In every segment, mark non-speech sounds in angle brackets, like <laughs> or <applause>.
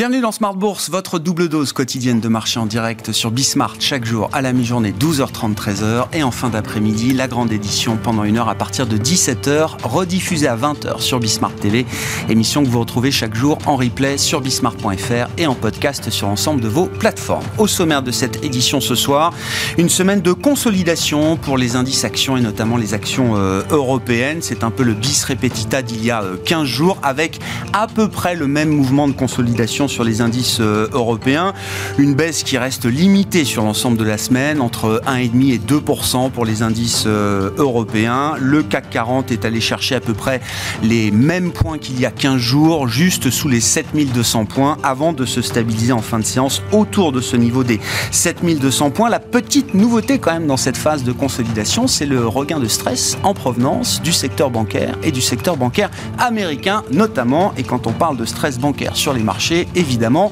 Bienvenue dans Smart Bourse, votre double dose quotidienne de marché en direct sur Bismart chaque jour à la mi-journée 12h30 13h et en fin d'après-midi la grande édition pendant une heure à partir de 17h rediffusée à 20h sur Bismart TV, émission que vous retrouvez chaque jour en replay sur bismart.fr et en podcast sur l'ensemble de vos plateformes. Au sommaire de cette édition ce soir, une semaine de consolidation pour les indices actions et notamment les actions euh, européennes, c'est un peu le bis repetita d'il y a 15 euh, jours avec à peu près le même mouvement de consolidation sur les indices euh, européens. Une baisse qui reste limitée sur l'ensemble de la semaine, entre 1,5% et 2% pour les indices euh, européens. Le CAC 40 est allé chercher à peu près les mêmes points qu'il y a 15 jours, juste sous les 7200 points, avant de se stabiliser en fin de séance autour de ce niveau des 7200 points. La petite nouveauté quand même dans cette phase de consolidation, c'est le regain de stress en provenance du secteur bancaire et du secteur bancaire américain notamment. Et quand on parle de stress bancaire sur les marchés, évidemment,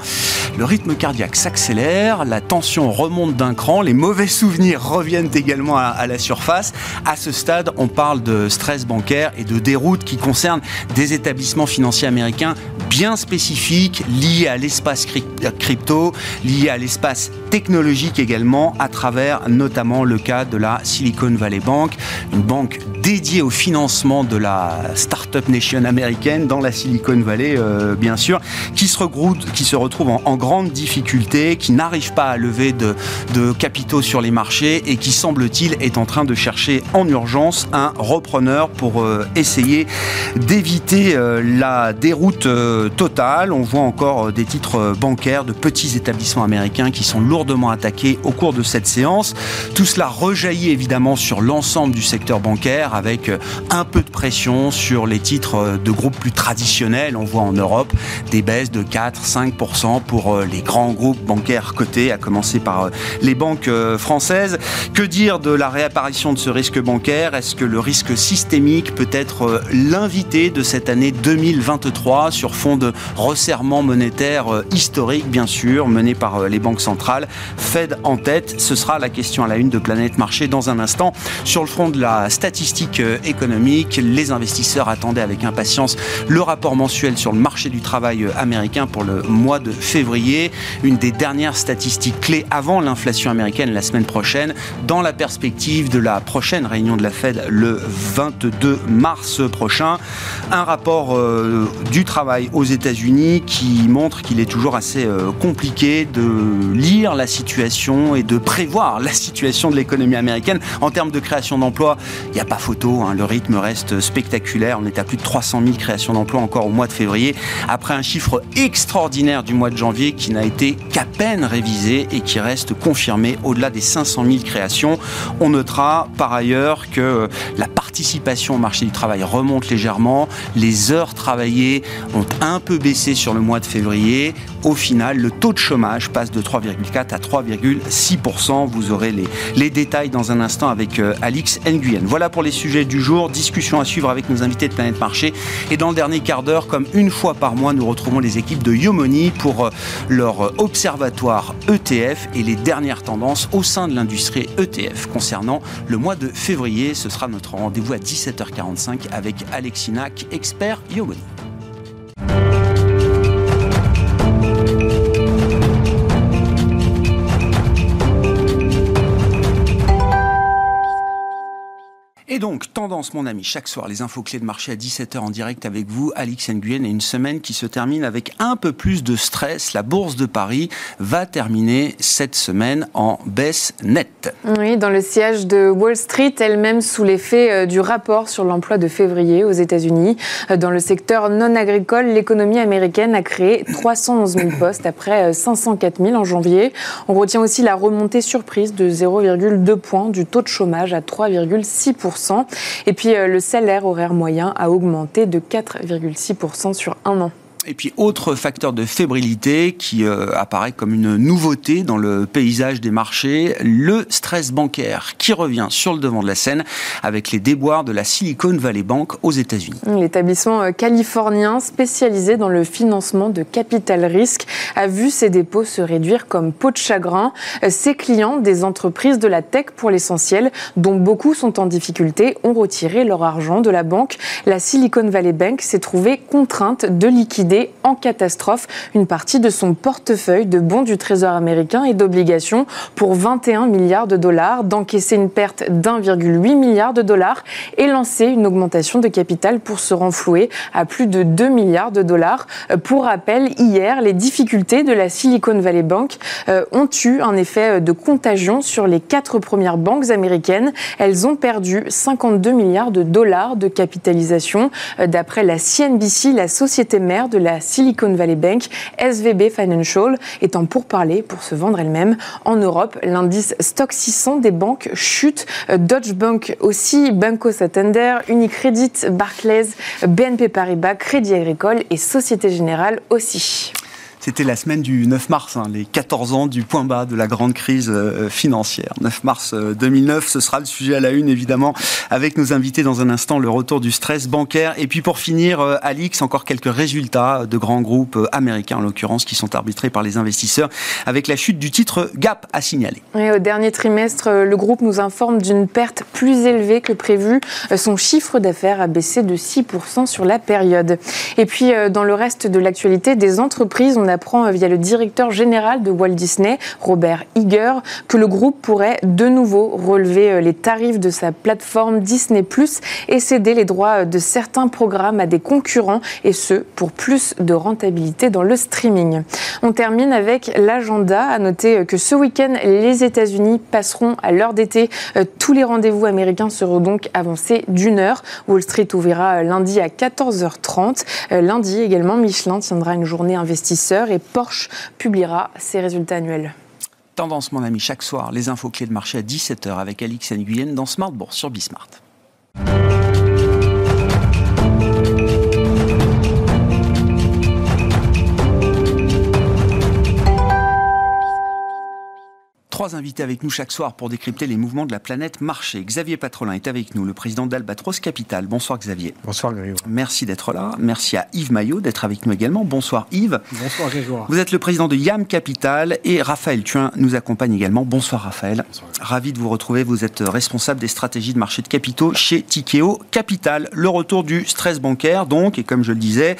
le rythme cardiaque s'accélère, la tension remonte d'un cran, les mauvais souvenirs reviennent également à, la surface. À ce stade, on parle de stress bancaire et de déroute qui concernent des établissements financiers américains bien spécifiques, liés à l'espace crypto, liés à l'espace technologique également, à travers notamment le cas de la Silicon Valley Bank, une banque dédiée au financement de la Startup Nation américaine dans la Silicon Valley, euh, bien sûr, qui se regroupe qui se retrouvent en, grande difficulté, qui n'arrivent pas à lever de, capitaux sur les marchés et qui, semble-t-il, est en train de chercher en urgence un repreneur pour euh, essayer d'éviter euh, la déroute euh, totale. On voit encore des titres bancaires de petits établissements américains qui sont lourdement attaqués au cours de cette séance. Tout cela rejaillit évidemment sur l'ensemble du secteur bancaire avec un peu de pression sur les titres de groupes plus traditionnels. On voit en Europe des baisses de 4, 5% pour euh, les grands groupes bancaires cotés, à commencer par euh, les banques euh, françaises. Que dire de la réapparition de ce risque bancaire? Est-ce que le risque systémique peut être l'invité de cette année 2023 sur fond de resserrement monétaire historique, bien sûr, mené par les banques centrales? Fed en tête, ce sera la question à la une de Planète Marché dans un instant. Sur le front de la statistique économique, les investisseurs attendaient avec impatience le rapport mensuel sur le marché du travail américain pour mois de février, une des dernières statistiques clés avant l'inflation américaine la semaine prochaine, dans la perspective de la prochaine réunion de la Fed le 22 mars prochain. Un rapport euh, du travail aux États-Unis qui montre qu'il est toujours assez euh, compliqué de lire la situation et de prévoir la situation de l'économie américaine en termes de création d'emplois. Il n'y a pas photo, hein, le rythme reste spectaculaire. On est à plus de 300 000 créations d'emplois encore au mois de février, après un chiffre extraordinaire du mois de janvier qui n'a été qu'à peine révisé et qui reste confirmé au-delà des 500 000 créations. On notera par ailleurs que la participation au marché du travail remonte légèrement, les heures travaillées ont un peu baissé sur le mois de février. Au final, le taux de chômage passe de 3,4 à 3,6%. Vous aurez les, détails dans un instant avec euh, Alix Nguyen. Voilà pour les sujets du jour. Discussion à suivre avec nos invités de Planète Marché. Et dans le dernier quart d'heure, comme une fois par mois, nous retrouvons les équipes de Yomoni pour euh, leur observatoire ETF et les dernières tendances au sein de l'industrie ETF concernant le mois de février. Ce sera notre rendez-vous à 17h45 avec Alexina, expert Yomoni. Et donc, tendance, mon ami, chaque soir, les infos clés de marché à 17h en direct avec vous, Alix Nguyen, et une semaine qui se termine avec un peu plus de stress. La bourse de Paris va terminer cette semaine en baisse nette. Oui, dans le siège de Wall Street, elle-même sous l'effet euh, du rapport sur l'emploi de février aux États-Unis. Euh, dans le secteur non agricole, l'économie américaine a créé 311 000 postes après 504 euh, 000 en janvier. On retient aussi la remontée surprise de 0,2 points du taux de chômage à 3,6 et puis euh, le salaire horaire moyen a augmenté de 4,6% sur un an. Et puis, autre facteur de fébrilité qui euh, apparaît comme une nouveauté dans le paysage des marchés, le stress bancaire qui revient sur le devant de la scène avec les déboires de la Silicon Valley Bank aux États-Unis. L'établissement euh, californien spécialisé dans le financement de capital risque a vu ses dépôts se réduire comme peau de chagrin. Euh, ses clients, des entreprises de la tech pour l'essentiel, dont beaucoup sont en difficulté, ont retiré leur argent de la banque. La Silicon Valley Bank s'est trouvée contrainte de liquider en catastrophe une partie de son portefeuille de bons du Trésor américain et d'obligations pour 21 milliards de dollars, d'encaisser une perte d'1,8 milliard de dollars et lancer une augmentation de capital pour se renflouer à plus de 2 milliards de dollars. Pour rappel, hier, les difficultés de la Silicon Valley Bank euh, ont eu un effet de contagion sur les quatre premières banques américaines. Elles ont perdu 52 milliards de dollars de capitalisation. Euh, d'après la CNBC, la société mère de la Silicon Valley Bank, SVB Financial, étant pour parler pour se vendre elle-même. En Europe, l'indice Stock 600 des banques chute. Euh, Deutsche Bank aussi, Banco Santander, Unicredit, Barclays, BNP Paribas, Crédit Agricole et Société Générale aussi. C'était la semaine du 9 mars, hein, les 14 ans du point bas de la grande crise euh, financière. 9 mars 2009, euh, ce sera le sujet à la une, évidemment, avec nos invités dans un instant, le retour du stress bancaire. Et puis pour finir, euh, Alix, encore quelques résultats de grands groupes américains, en l'occurrence, qui sont arbitrés par les investisseurs, avec la chute du titre Gap à signaler. au dernier trimestre, le groupe nous informe d'une perte plus élevée que prévu. Son chiffre d'affaires a baissé de 6% sur la période. Et puis, dans le reste de l'actualité, des entreprises, on a apprend euh, via le directeur général de Walt Disney, Robert Iger, que le groupe pourrait de nouveau relever euh, les tarifs de sa plateforme Disney Plus et céder les droits euh, de certains programmes à des concurrents, et ce, pour plus de rentabilité dans le streaming. On termine avec l'agenda. À noter que ce week-end, les États-Unis passeront à l'heure d'été. Tous les rendez-vous américains seront donc avancés d'une heure. Wall Street ouvrira lundi à 14h30. Lundi également, Michelin tiendra une journée investisseur et Porsche publiera ses résultats annuels. Tendance, mon ami, chaque soir, les infos clés de marché à 17h avec Alix Nguyen dans Smart Bourse sur Bismart. Trois invités avec nous chaque soir pour décrypter les mouvements de la planète marché. Xavier Patrolin est avec nous, le président d'Albatros Capital. Bonsoir Xavier. Bonsoir Grégoire. Merci d'être là. Merci à Yves Maillot d'être avec nous également. Bonsoir Yves. Bonsoir Grégoire. Vous êtes le président de YAM Capital et Raphaël Thuin nous accompagne également. Bonsoir Raphaël. Bonsoir. Ravi de vous retrouver. Vous êtes responsable des stratégies de marché de capitaux chez Tikeo Capital. Le retour du stress bancaire donc, et comme je le disais,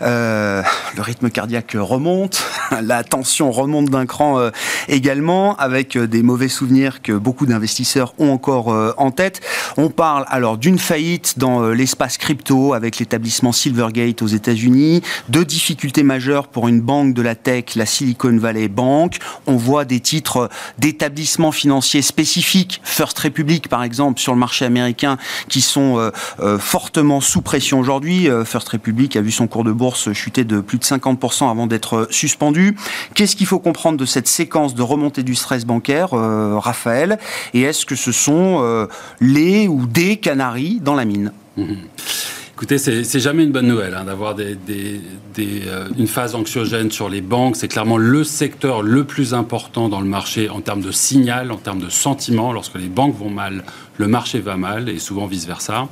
euh, le rythme cardiaque remonte, <laughs> la tension remonte d'un cran euh, également avec euh, des mauvais souvenirs que beaucoup d'investisseurs ont encore euh, en tête. On parle alors d'une faillite dans euh, l'espace crypto avec l'établissement Silvergate aux États-Unis, de difficultés majeures pour une banque de la tech, la Silicon Valley Bank. On voit des titres d'établissements financiers spécifiques, First Republic par exemple sur le marché américain, qui sont fortement sous pression aujourd'hui. First Republic a vu son cours de bourse chuter de plus de 50% avant d'être suspendu. Qu'est-ce qu'il faut comprendre de cette séquence de remontée du stress bancaire, euh, Raphaël Et est-ce que ce sont euh, les ou des canaries dans la mine? <laughs> Écoutez, c'est jamais une bonne nouvelle hein, d'avoir euh, une phase anxiogène sur les banques. C'est clairement le secteur le plus important dans le marché en termes de signal, en termes de sentiment. Lorsque les banques vont mal, le marché va mal et souvent vice-versa.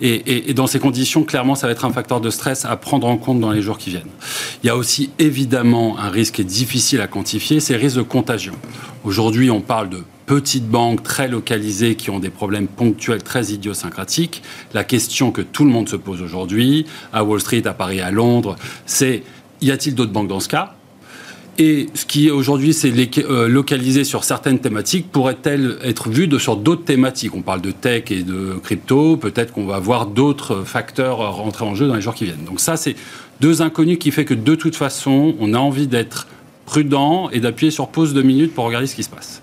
Et, et, dans ces conditions, clairement, ça va être un facteur de stress à prendre en compte dans les jours qui viennent. Il y a aussi évidemment un risque qui est difficile à quantifier, c'est le risque de contagion. Aujourd'hui, on parle de petites banques très localisées qui ont des problèmes ponctuels très idiosyncratiques. La question que tout le monde se pose aujourd'hui, à Wall Street, à Paris, à Londres, c'est y a-t-il d'autres banques dans ce cas? Et ce qui aujourd'hui c'est euh, localisé sur certaines thématiques pourrait-elle être vu de, sur d'autres thématiques? On parle de tech et de crypto, peut-être qu'on va voir d'autres facteurs rentrer en jeu dans les jours qui viennent. Donc ça, c'est deux inconnus qui fait que de toute façon, on a envie d'être prudent et d'appuyer sur pause deux minutes pour regarder ce qui se passe.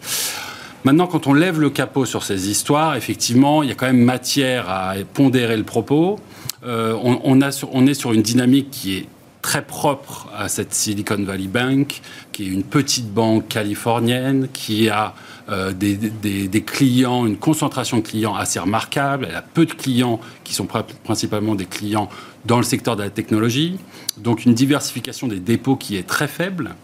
Maintenant, quand on lève le capot sur ces histoires, effectivement, il y a quand même matière à pondérer le propos. Euh, on, est sur une dynamique qui est très propre à cette Silicon Valley Bank, qui est une petite banque californienne, qui a euh, des, clients, une concentration de clients assez remarquable. Elle a peu de clients qui sont principalement des clients dans le secteur de la technologie. Donc une diversification des dépôts qui est très faible,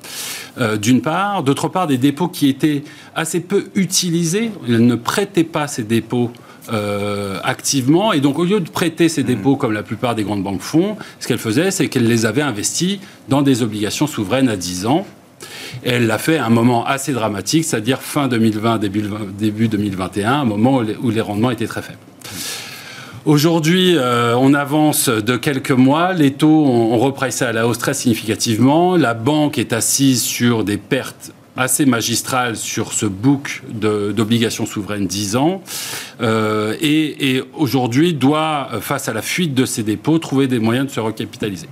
euh, d'une part. D'autre part, des dépôts qui étaient assez peu utilisés. Elle ne prêtait pas ces dépôts euh, activement. Et donc, au lieu de prêter ces dépôts comme la plupart des grandes banques font, ce qu'elle faisait, c'est qu'elle les avait investis dans des obligations souveraines à 10 ans. Et elle l'a fait à un moment assez dramatique, c'est-à-dire fin 2020, début, début 2021, un moment où les rendements étaient très faibles. Aujourd'hui, euh, on avance de quelques mois. Les taux ont, repressé à la hausse très significativement. La banque est assise sur des pertes assez magistrales sur ce book d'obligations souveraines 10 ans euh, et, aujourd'hui doit, face à la fuite de ses dépôts, trouver des moyens de se recapitaliser.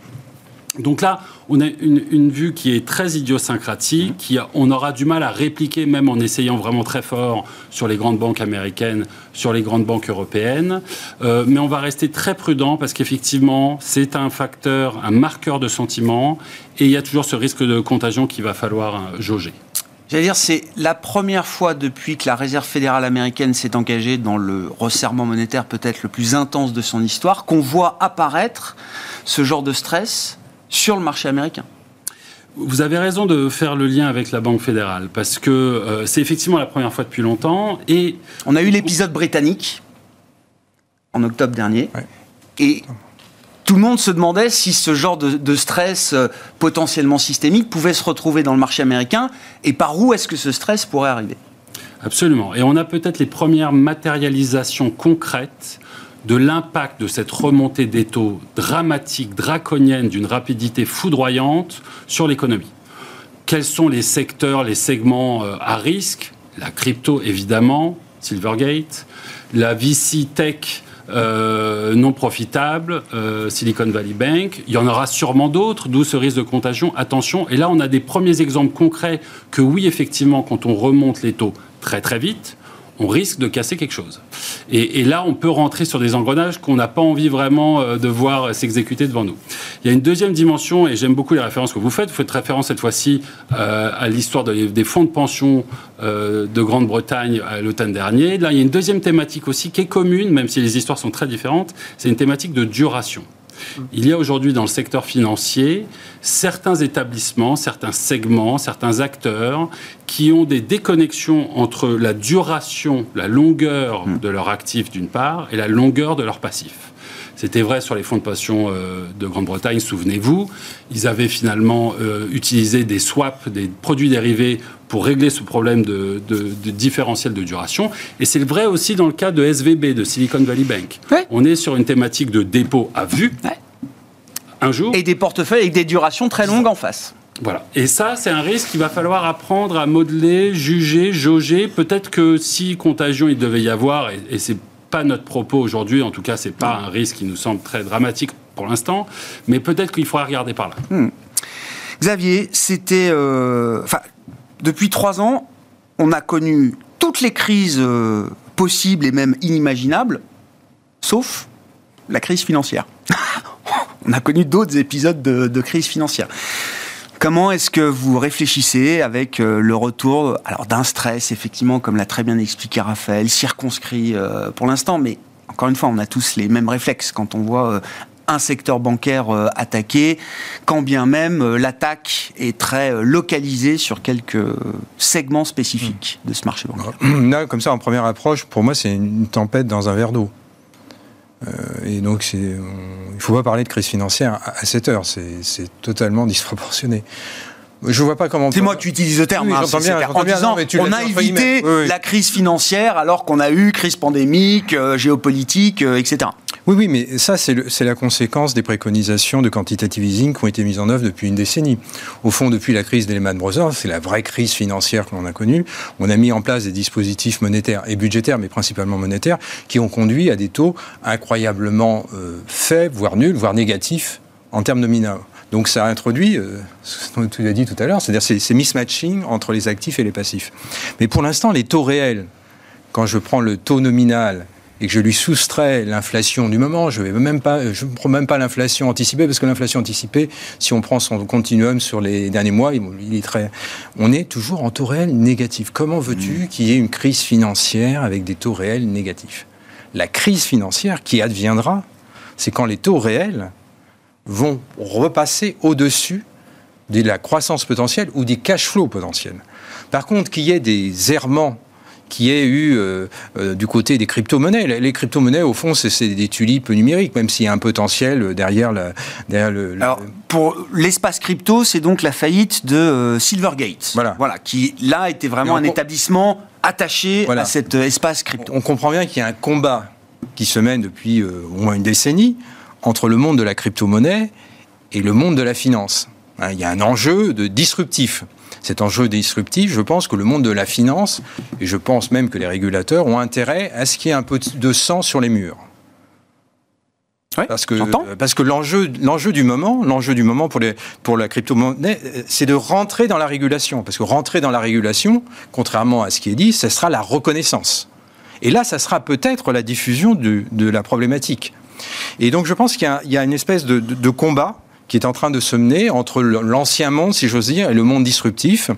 Donc là, on a une, vue qui est très idiosyncratique, qui on aura du mal à répliquer même en essayant vraiment très fort sur les grandes banques américaines, sur les grandes banques européennes. Euh, mais on va rester très prudent parce qu'effectivement, c'est un facteur, un marqueur de sentiment, et il y a toujours ce risque de contagion qu'il va falloir euh, jauger. J'allais dire, c'est la première fois depuis que la Réserve fédérale américaine s'est engagée dans le resserrement monétaire peut-être le plus intense de son histoire qu'on voit apparaître ce genre de stress sur le marché américain. Vous avez raison de faire le lien avec la Banque fédérale, parce que euh, c'est effectivement la première fois depuis longtemps. Et on a eu l'épisode britannique en octobre dernier, et tout le monde se demandait si ce genre de, stress euh, potentiellement systémique pouvait se retrouver dans le marché américain, et par où est-ce que ce stress pourrait arriver Absolument. Et on a peut-être les premières matérialisations concrètes de l'impact de cette remontée des taux dramatique, draconienne, d'une rapidité foudroyante sur l'économie. Quels sont les secteurs, les segments euh, à risque? La crypto, évidemment, Silvergate, la VC Tech euh, non profitable, euh, Silicon Valley Bank. Il y en aura sûrement d'autres, d'où ce risque de contagion. Attention, et là on a des premiers exemples concrets que oui, effectivement, quand on remonte les taux très très vite, on risque de casser quelque chose. Et, là, on peut rentrer sur des engrenages qu'on n'a pas envie vraiment euh, de voir s'exécuter devant nous. Il y a une deuxième dimension, et j'aime beaucoup les références que vous faites. Vous faites référence cette fois-ci euh, à l'histoire des fonds de pension euh, de Grande-Bretagne à l'automne dernier. Là, il y a une deuxième thématique aussi qui est commune, même si les histoires sont très différentes. C'est une thématique de duration. Il y a aujourd'hui dans le secteur financier certains établissements, certains segments, certains acteurs qui ont des déconnexions entre la duration, la longueur hmm. de leur actif d'une part et la longueur de leur passif. C'était vrai sur les fonds de pension euh, de Grande-Bretagne, souvenez-vous. Ils avaient finalement euh, utilisé des swaps, des produits dérivés pour régler ce problème de, différentiel de duration. Et c'est vrai aussi dans le cas de SVB, de Silicon Valley Bank. On est sur une thématique de dépôt à vue. Un jour. Et des portefeuilles avec des durations très longues en face. Voilà. Et ça, c'est un risque qu'il va falloir apprendre à modeler, juger, jauger. Peut-être que si contagion il devait y avoir, et, et c'est pas notre propos aujourd'hui, en tout cas, c'est pas un risque qui nous semble très dramatique pour l'instant, mais peut-être qu'il faudra regarder par là. Hmm. Xavier, c'était. Euh, depuis trois ans, on a connu toutes les crises euh, possibles et même inimaginables, sauf la crise financière. <laughs> on a connu d'autres épisodes de, crise financière. Comment est-ce que vous réfléchissez avec euh, le retour alors d'un stress, effectivement, comme l'a très bien expliqué Raphaël, circonscrit euh, pour l'instant, mais encore une fois, on a tous les mêmes réflexes quand on voit un secteur bancaire euh, attaqué, quand bien même euh, l'attaque est très euh, localisée sur quelques segments spécifiques de ce marché bancaire. <clears throat> Là, comme ça, en première approche, pour moi, c'est une tempête dans un verre d'eau. et donc, il ne faut pas parler de crise financière à, cette heure, c'est totalement disproportionné. Je vois pas comment. C'est moi tu utilises le terme. Hein, en disant, on a évité la crise financière alors qu'on a eu crise pandémique, géopolitique, etc. Oui, oui, mais ça, c'est la conséquence des préconisations de quantitative easing qui ont été mises en œuvre depuis une décennie. Au fond, depuis la crise des Lehman Brothers, c'est la vraie crise financière que l'on a connue, on a mis en place des dispositifs monétaires et budgétaires, mais principalement monétaires, qui ont conduit à des taux incroyablement euh, faibles, voire nuls, voire négatifs en termes nominaux. Donc ça a introduit, euh, ce que tu as dit tout à l'heure, c'est-à-dire ces, ces mismatching entre les actifs et les passifs. Mais pour l'instant, les taux réels, quand je prends le taux nominal et que je lui soustrais l'inflation du moment, je ne même pas, je prends même pas l'inflation anticipée parce que l'inflation anticipée, si on prend son continuum sur les derniers mois, il est très, on est toujours en taux réel négatif. Comment veux-tu mmh. qu'il y ait une crise financière avec des taux réels négatifs? La crise financière qui adviendra, c'est quand les taux réels vont repasser au-dessus de la croissance potentielle ou des cash flows potentiels. Par contre, qu'il y ait des errements qui ait eu euh, euh, du côté des crypto-monnaies. Les crypto-monnaies, au fond, c'est des tulipes numériques, même s'il y a un potentiel derrière, la, derrière le, Alors, pour l'espace crypto, c'est donc la faillite de euh, Silvergate. Voilà. voilà. Qui, là, était vraiment un établissement attaché à cet espace crypto. On comprend bien qu'il y a un combat qui se mène depuis euh, au moins une décennie entre le monde de la crypto-monnaie et le monde de la finance. Hein, il y a un enjeu de disruptif. Cet enjeu disruptif, je pense que le monde de la finance, et je pense même que les régulateurs ont intérêt à ce qu'il y ait un peu de sang sur les murs parce que parce que l'enjeu l'enjeu du moment, l'enjeu du moment pour les pour la crypto-monnaie, c'est de rentrer dans la régulation. Parce que rentrer dans la régulation, contrairement à ce qui est dit, ce sera la reconnaissance. Et là, ça sera peut-être la diffusion de, de, la problématique. Et donc, je pense qu'il y, y, a une espèce de, de, de combat qui est en train de se mener entre l'ancien monde, si j'ose dire, et le monde disruptif,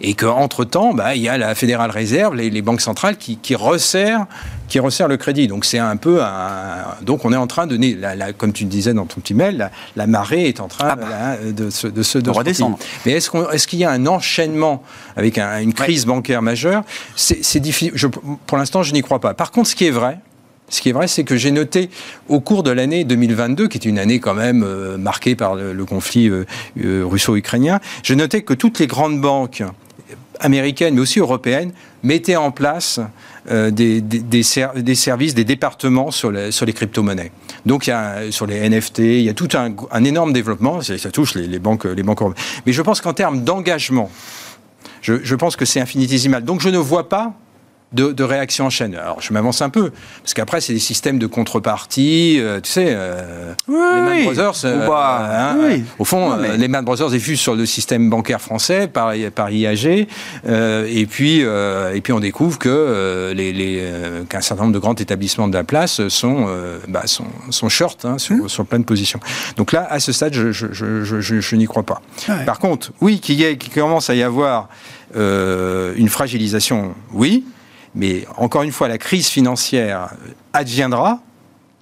et qu'entre-temps, bah, il y a la Fédérale Réserve, les, les banques centrales qui, qui, resserrent, qui resserrent le crédit. Donc c'est un peu un... Donc on est en train de... La, la, comme tu disais dans ton petit mail, la, la marée est en train ah bah, de, se, de, se, de, redescendre. Mais est-ce qu'il est y a un enchaînement avec un, une crise ouais. bancaire majeure? C'est difficile. Je, pour l'instant, je n'y crois pas. Par contre, ce qui est vrai, ce qui est vrai, c'est que j'ai noté au cours de l'année 2022, qui est une année quand même euh, marquée par le, conflit euh, euh, russo-ukrainien, j'ai noté que toutes les grandes banques américaines, mais aussi européennes, mettaient en place des, des, des, ser des, services, des départements sur les, crypto-monnaies. Donc, sur les NFT, il y a tout un, énorme développement, ça touche les, banques, les banques européennes. Mais je pense qu'en termes d'engagement, je pense que c'est infinitésimal. Donc, je ne vois pas de, de réaction en chaîne. Alors, je m'avance un peu, parce qu'après, c'est des systèmes de contrepartie. Euh, tu sais, euh, oui, les Man Brothers, euh, bah, hein, oui. au fond, mais... les Man Brothers diffusent sur le système bancaire français par, par IAG, et, puis, et puis on découvre que les, les, qu'un certain nombre de grands établissements de la place sont, bah, sont, sont short hein, sur, mmh. sur plein de positions. Donc là, à ce stade, je, je, je, je, je n'y crois pas. Ouais. Par contre, oui, qu'il y ait, qu'il commence à y avoir une fragilisation, oui. Mais encore une fois, la crise financière adviendra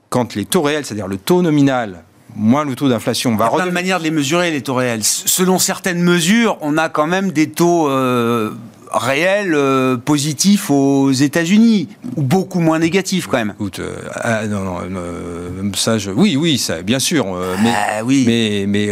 quand les taux réels, c'est-à-dire le taux nominal moins le taux d'inflation va. Il y a plein de manières de les mesurer les taux réels. Selon certaines mesures, on a quand même des taux euh, réel euh, positif aux États-Unis ou beaucoup moins négatif quand même. Écoute, euh, ah, non, non, euh, ça, je, oui, oui, ça, bien sûr. mais, ah, oui. mais, mais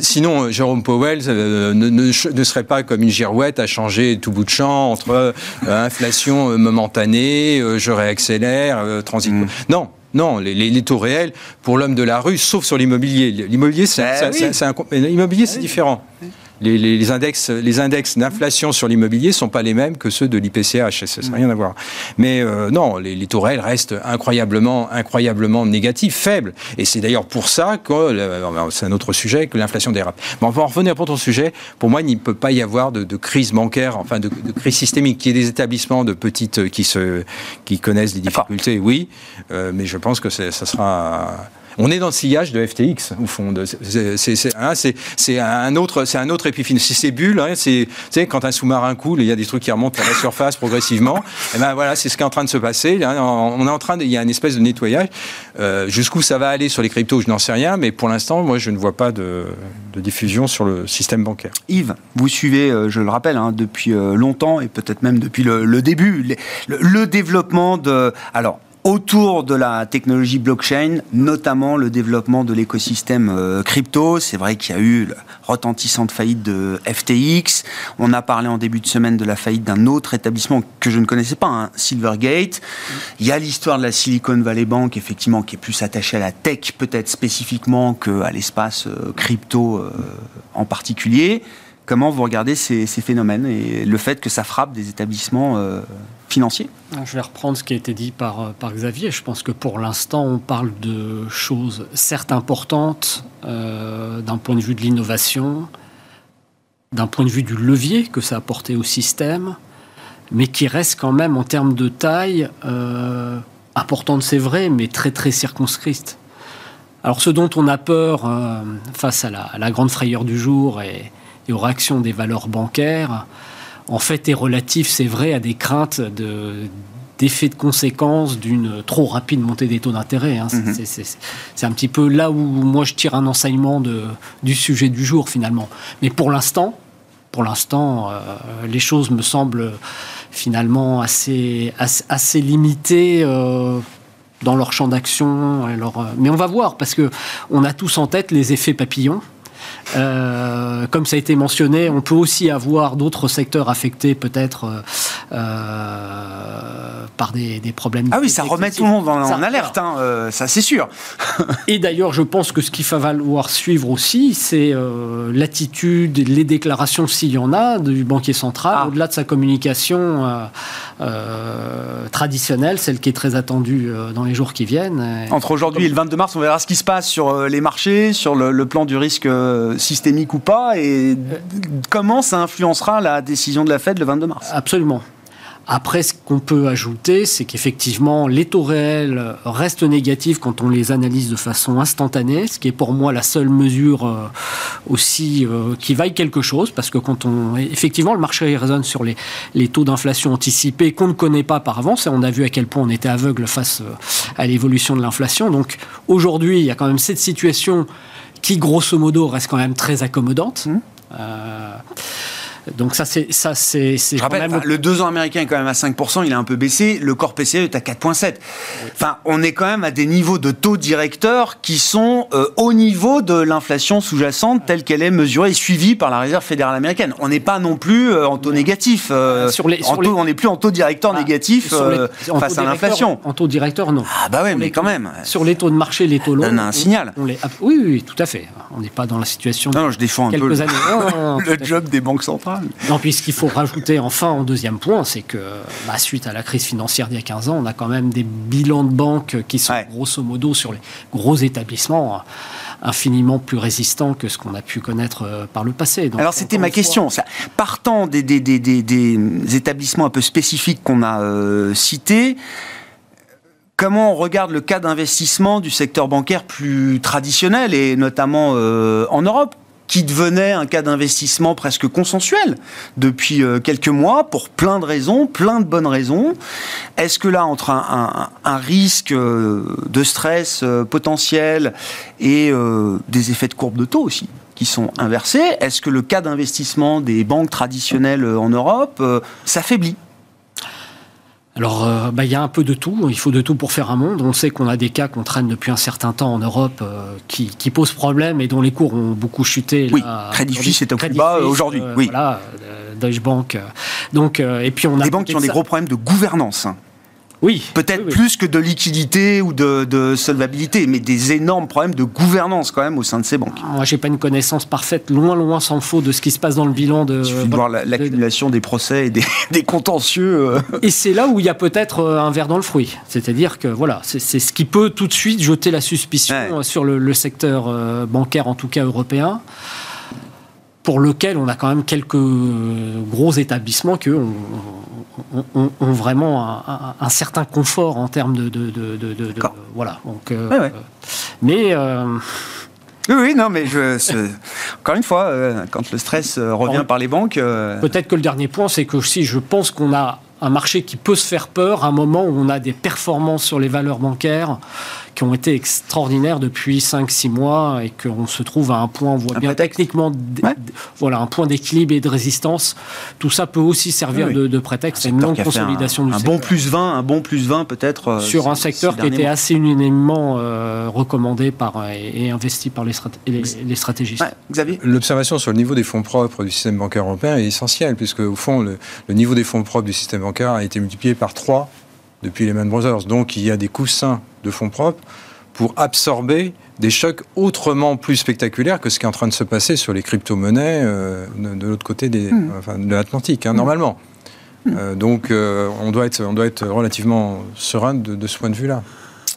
sinon, Jérôme Powell ne, ne, ne, serait pas comme une girouette à changer tout bout de champ entre inflation momentanée, je réaccélère, transit. Mm. Non, non, les, taux réels pour l'homme de la rue, sauf sur l'immobilier. L'immobilier, c'est ah, oui. l'immobilier, c'est différent. Oui les, les, index, les index d'inflation sur l'immobilier ne sont pas les mêmes que ceux de l'IPCH. Ça n'a rien à voir. Mais euh, non, les, les, réels restent incroyablement, incroyablement négatifs, faibles. Et c'est d'ailleurs pour ça que, euh, c'est un autre sujet, que l'inflation dérape. Mais on va en revenir pour ton sujet. Pour moi, il ne peut pas y avoir de, de crise bancaire, enfin de, de, crise systémique. Qu'il y ait des établissements de petites qui, se, qui connaissent des difficultés, oui. Euh, mais je pense que ça sera on est dans le sillage de FTX, au fond. C'est hein, un autre, c'est un autre. C'est ces bulles, hein, c'est quand un sous-marin coule, il y a des trucs qui remontent à la surface progressivement. <laughs> Et ben voilà, c'est ce qui est en train de se passer. On est en train, de, il y a une espèce de nettoyage. Euh, Jusqu'où ça va aller sur les cryptos, je n'en sais rien, mais pour l'instant, moi, je ne vois pas de, de, diffusion sur le système bancaire. Yves, vous suivez, euh, je le rappelle, hein, depuis euh, longtemps et peut-être même depuis le, le début, les, le, le développement de, alors autour de la technologie blockchain, notamment le développement de l'écosystème euh, crypto. C'est vrai qu'il y a eu la retentissante faillite de FTX. On a parlé en début de semaine de la faillite d'un autre établissement que je ne connaissais pas, hein, Silvergate. Il y a l'histoire de la Silicon Valley Bank, effectivement, qui est plus attachée à la tech, peut-être spécifiquement, qu'à l'espace euh, crypto euh, en particulier. Comment vous regardez ces, ces, phénomènes et le fait que ça frappe des établissements financiers Je vais reprendre ce qui a été dit par, euh, par Xavier. Je pense que pour l'instant, on parle de choses certes importantes euh, d'un point de vue de l'innovation, d'un point de vue du levier que ça a apporté au système, mais qui reste quand même en termes de taille euh, importante, c'est vrai, mais très très circonscrite. Alors ce dont on a peur euh, face à la, à la, grande frayeur du jour et, et aux réactions des valeurs bancaires, en fait, est relatif, c'est vrai, à des craintes de d'effet de conséquence d'une trop rapide montée des taux d'intérêt. Hein. -hmm. C'est un petit peu là où moi je tire un enseignement de, du sujet du jour finalement. Mais pour l'instant, pour l'instant, euh, les choses me semblent finalement assez, assez, assez limitées. Euh, dans leur champ d'action, leur... mais on va voir parce que on a tous en tête les effets papillons Euh, comme ça a été mentionné, on peut aussi avoir d'autres secteurs affectés peut-être euh, euh, par des, problèmes. Ah oui, ça remet tout le monde en, alerte, hein, ça c'est sûr. <laughs> et d'ailleurs, je pense que ce qu'il va falloir suivre aussi, c'est l'attitude, les déclarations, s'il y en a, du banquier central, ah. au-delà de sa communication traditionnelle, celle qui est très attendue dans les jours qui viennent. Entre aujourd'hui et le 22 mars, on verra ce qui se passe sur les marchés, sur le plan du risque systémique ou pas et comment ça influencera la décision de la Fed le 22 mars? Absolument. Après, ce qu'on peut ajouter, c'est qu'effectivement, les taux réels restent négatifs quand on les analyse de façon instantanée, ce qui est pour moi la seule mesure euh, aussi euh, qui vaille quelque chose, parce que quand on... Effectivement, le marché raisonne sur les, les taux d'inflation anticipés qu'on ne connaît pas par avance, et on a vu à quel point on était aveugle face euh, à l'évolution de l'inflation. Donc aujourd'hui, il y a quand même cette situation qui grosso modo reste quand même très accommodante. Mmh. Euh, donc ça, c'est ça, c'est. Je rappelle, le 2 ans américain est quand même à 5%, il a un peu baissé. Le corps PCE est à 4,7. Enfin, on est quand même à des niveaux de taux directeurs qui sont euh, au niveau de l'inflation sous-jacente telle qu'elle est mesurée et suivie par la Réserve fédérale américaine. On n'est pas non plus euh, en taux négatif. Euh, sur les, On n'est plus en taux directeur ah, négatif face à l'inflation. En taux directeur, non. Ah bah ouais, mais quand même. Sur les taux de marché, les taux longs. On a un signal. oui, oui, tout à fait. On n'est pas dans la situation. Non, je défends un peu le, <laughs> le job des banques centrales. Non, puis ce qu'il faut rajouter enfin en deuxième point, c'est que bah, suite à la crise financière d'il y a 15 ans, on a quand même des bilans de banques qui sont grosso modo sur les gros établissements infiniment plus résistants que ce qu'on a pu connaître euh, par le passé. Alors c'était ma question. partant des, des, établissements un peu spécifiques qu'on a euh, cités, comment on regarde le cas d'investissement du secteur bancaire plus traditionnel et notamment euh, en Europe? Qui devenait un cas d'investissement presque consensuel depuis euh, quelques mois pour plein de raisons, plein de bonnes raisons. Est-ce que là, entre un, risque euh, de stress euh, potentiel et des effets de courbe de taux aussi qui sont inversés, est-ce que le cas d'investissement des banques traditionnelles en Europe s'affaiblit? Alors, euh, bah, il y a un peu de tout. Il faut de tout pour faire un monde. On sait qu'on a des cas qu'on traîne depuis un certain temps en Europe euh, qui, posent problème et dont les cours ont beaucoup chuté. oui, Crédit Suisse est au plus bas aujourd'hui. Euh, oui. Voilà, Deutsche Bank. Donc, et puis on a des banques qui ont des gros problèmes de gouvernance. Hein. Oui. Peut-être plus que de liquidité ou de, solvabilité, mais des énormes problèmes de gouvernance quand même au sein de ces banques. Moi, j'ai pas une connaissance parfaite, loin, loin sans faux, de ce qui se passe dans le bilan de. Il suffit de voir l'accumulation des procès et <laughs> des, contentieux. Euh. Et c'est là où il y a peut-être euh, un verre dans le fruit. C'est-à-dire que voilà, c'est ce qui peut tout de suite jeter la suspicion sur le, secteur euh, bancaire, en tout cas européen pour lequel on a quand même quelques gros établissements qui ont, vraiment un, certain confort en termes de, de, voilà. Donc, euh, mais euh, oui, oui, non, mais je, encore une fois, euh, quand le stress revient par les banques. Peut-être que le dernier point, c'est que si je pense qu'on a un marché qui peut se faire peur à un moment où on a des performances sur les valeurs bancaires qui ont été extraordinaires depuis 5-6 mois et qu'on se trouve à un point, on voit bien techniquement, voilà, un point d'équilibre et de résistance. Tout ça peut aussi servir de, prétexte à une longue consolidation un, du un Bon plus 20, un bon plus 20 peut-être. Euh, Sur un secteur qui était assez unanimement euh, recommandé par, et, investi par les, les, stratégistes. Xavier? L'observation sur le niveau des fonds propres du système bancaire européen est essentielle, puisque au fond, le, le niveau des fonds propres du système bancaire a été multiplié par 3 depuis Lehman Brothers. Donc il y a des coussins de fonds propres pour absorber des chocs autrement plus spectaculaires que ce qui est en train de se passer sur les crypto-monnaies euh, de, l'autre côté des, hmm. de l'Atlantique, hein, hmm. normalement. Hmm. Euh, donc euh, on, doit être, on doit être relativement serein de ce point de vue-là.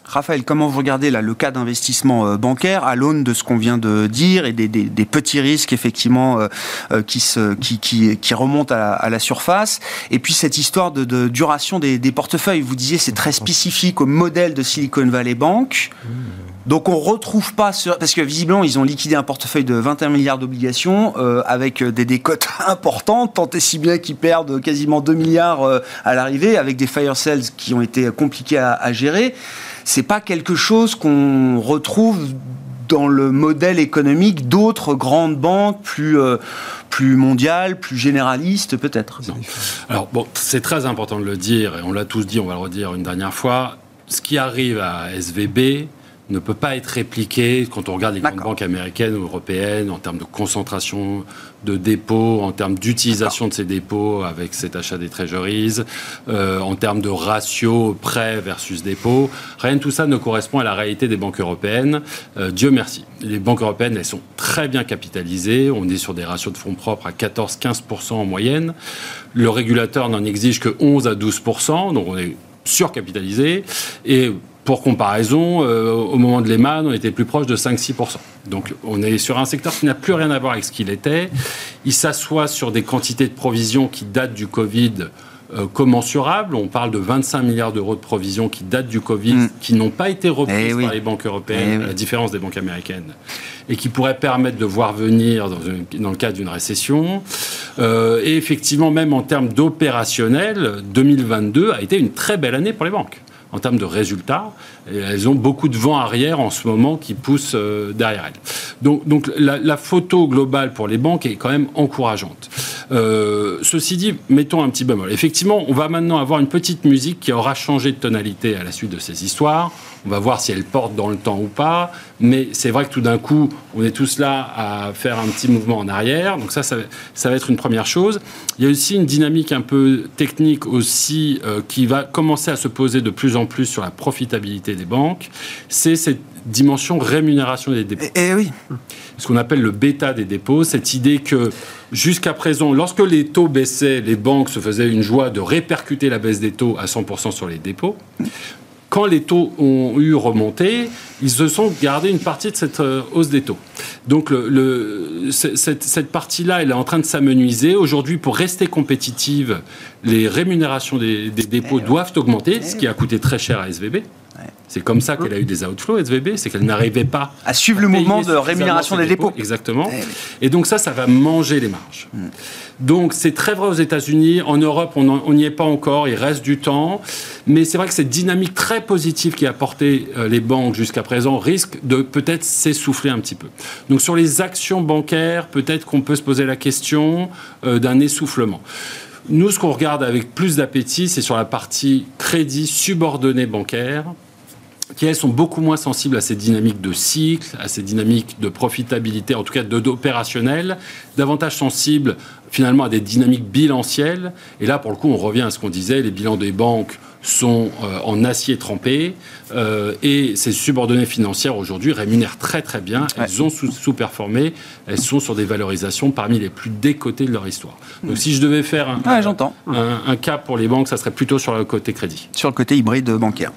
Raphaël, comment vous regardez là, le cas d'investissement euh, bancaire à l'aune de ce qu'on vient de dire et des, petits risques effectivement euh, euh, qui, se, qui, qui, remontent à la, surface? Et puis cette histoire de, duration des, portefeuilles, vous disiez c'est très spécifique au modèle de Silicon Valley Bank. Donc on retrouve pas parce que visiblement ils ont liquidé un portefeuille de 21 milliards d'obligations avec des décotes <laughs> importantes, tant et si bien qu'ils perdent quasiment 2 milliards à l'arrivée, avec des fire sales qui ont été compliqués à, à gérer pas quelque chose qu'on retrouve dans le modèle économique d'autres grandes banques plus, euh, plus mondiales, plus généralistes peut-être. Alors bon, c'est très important de le dire, et on l'a tous dit, on va le redire une dernière fois. Ce qui arrive à SVB ne peut pas être répliqué quand on regarde les grandes banques américaines ou européennes en termes de concentration de dépôts, en termes d'utilisation de ces dépôts avec cet achat des treasuries, euh, en termes de ratio prêt versus dépôt. Rien de tout ça ne correspond à la réalité des banques européennes. Euh, Dieu merci. Les banques européennes, elles sont très bien capitalisées. On est sur des ratios de fonds propres à 14-15% en moyenne. Le régulateur n'en exige que 11 à 12%, donc on est surcapitalisé. Et pour comparaison, euh, au moment de Lehman, on était plus proche de 5-6%. Donc on est sur un secteur qui n'a plus rien à voir avec ce qu'il était. Il s'assoit sur des quantités de provisions qui datent du Covid euh, commensurables. On parle de 25 milliards d'euros de provisions qui datent du Covid, mm. qui n'ont pas été reprises eh par les banques européennes, eh à la différence des banques américaines, et qui pourraient permettre de voir venir dans, le cadre d'une récession. Euh, et effectivement, même en termes d'opérationnel, 2022 a été une très belle année pour les banques en termes de résultats. Elles ont beaucoup de vent arrière en ce moment qui pousse euh, derrière elles. Donc, donc la, photo globale pour les banques est quand même encourageante. Euh, ceci dit, mettons un petit bémol. Effectivement, on va maintenant avoir une petite musique qui aura changé de tonalité à la suite de ces histoires. On va voir si elle porte dans le temps ou pas. Mais c'est vrai que tout d'un coup, on est tous là à faire un petit mouvement en arrière. Donc ça, ça, va être une première chose. Il y a aussi une dynamique un peu technique aussi euh, qui va commencer à se poser de plus en plus sur la profitabilité des banques. C'est cette dimension rémunération des dépôts. Eh, eh oui. Ce qu'on appelle le bêta des dépôts, cette idée que jusqu'à présent, lorsque les taux baissaient, les banques se faisaient une joie de répercuter la baisse des taux à 100% sur les dépôts quand les taux ont eu remonté, ils se sont gardés une partie de cette euh, hausse des taux. Donc le, cette, partie-là, elle est en train de s'amenuiser. Aujourd'hui, pour rester compétitive, les rémunérations des, dépôts eh doivent augmenter, ce qui a coûté très cher à SVB. C'est comme ça qu'elle a eu des outflows, SVB, c'est qu'elle n'arrivait pas à suivre le mouvement de rémunération des dépôts. Exactement. Eh Et donc ça, ça va manger les marges. Hmm. Donc c'est très vrai aux États-Unis. En Europe, on n'y est pas encore. Il reste du temps. Mais c'est vrai que cette dynamique très positive qui a porté euh, les banques jusqu'à présent risque de peut-être s'essouffler un petit peu. Donc sur les actions bancaires, peut-être qu'on peut se poser la question euh, d'un essoufflement. Nous, ce qu'on regarde avec plus d'appétit, c'est sur la partie crédit subordonné bancaire qui elles sont beaucoup moins sensibles à ces dynamiques de cycle, à ces dynamiques de profitabilité, en tout cas d'opérationnel, davantage sensibles finalement à des dynamiques bilancielles. Et là, pour le coup, on revient à ce qu'on disait, les bilans des banques sont euh, en acier trempé euh, et ces subordonnées financières aujourd'hui rémunèrent très très bien. Elles ont sous-performé, elles sont sur des valorisations parmi les plus décotées de leur histoire. Donc si je devais faire un, un, cas pour les banques, ça serait plutôt sur le côté crédit. Sur le côté hybride bancaire.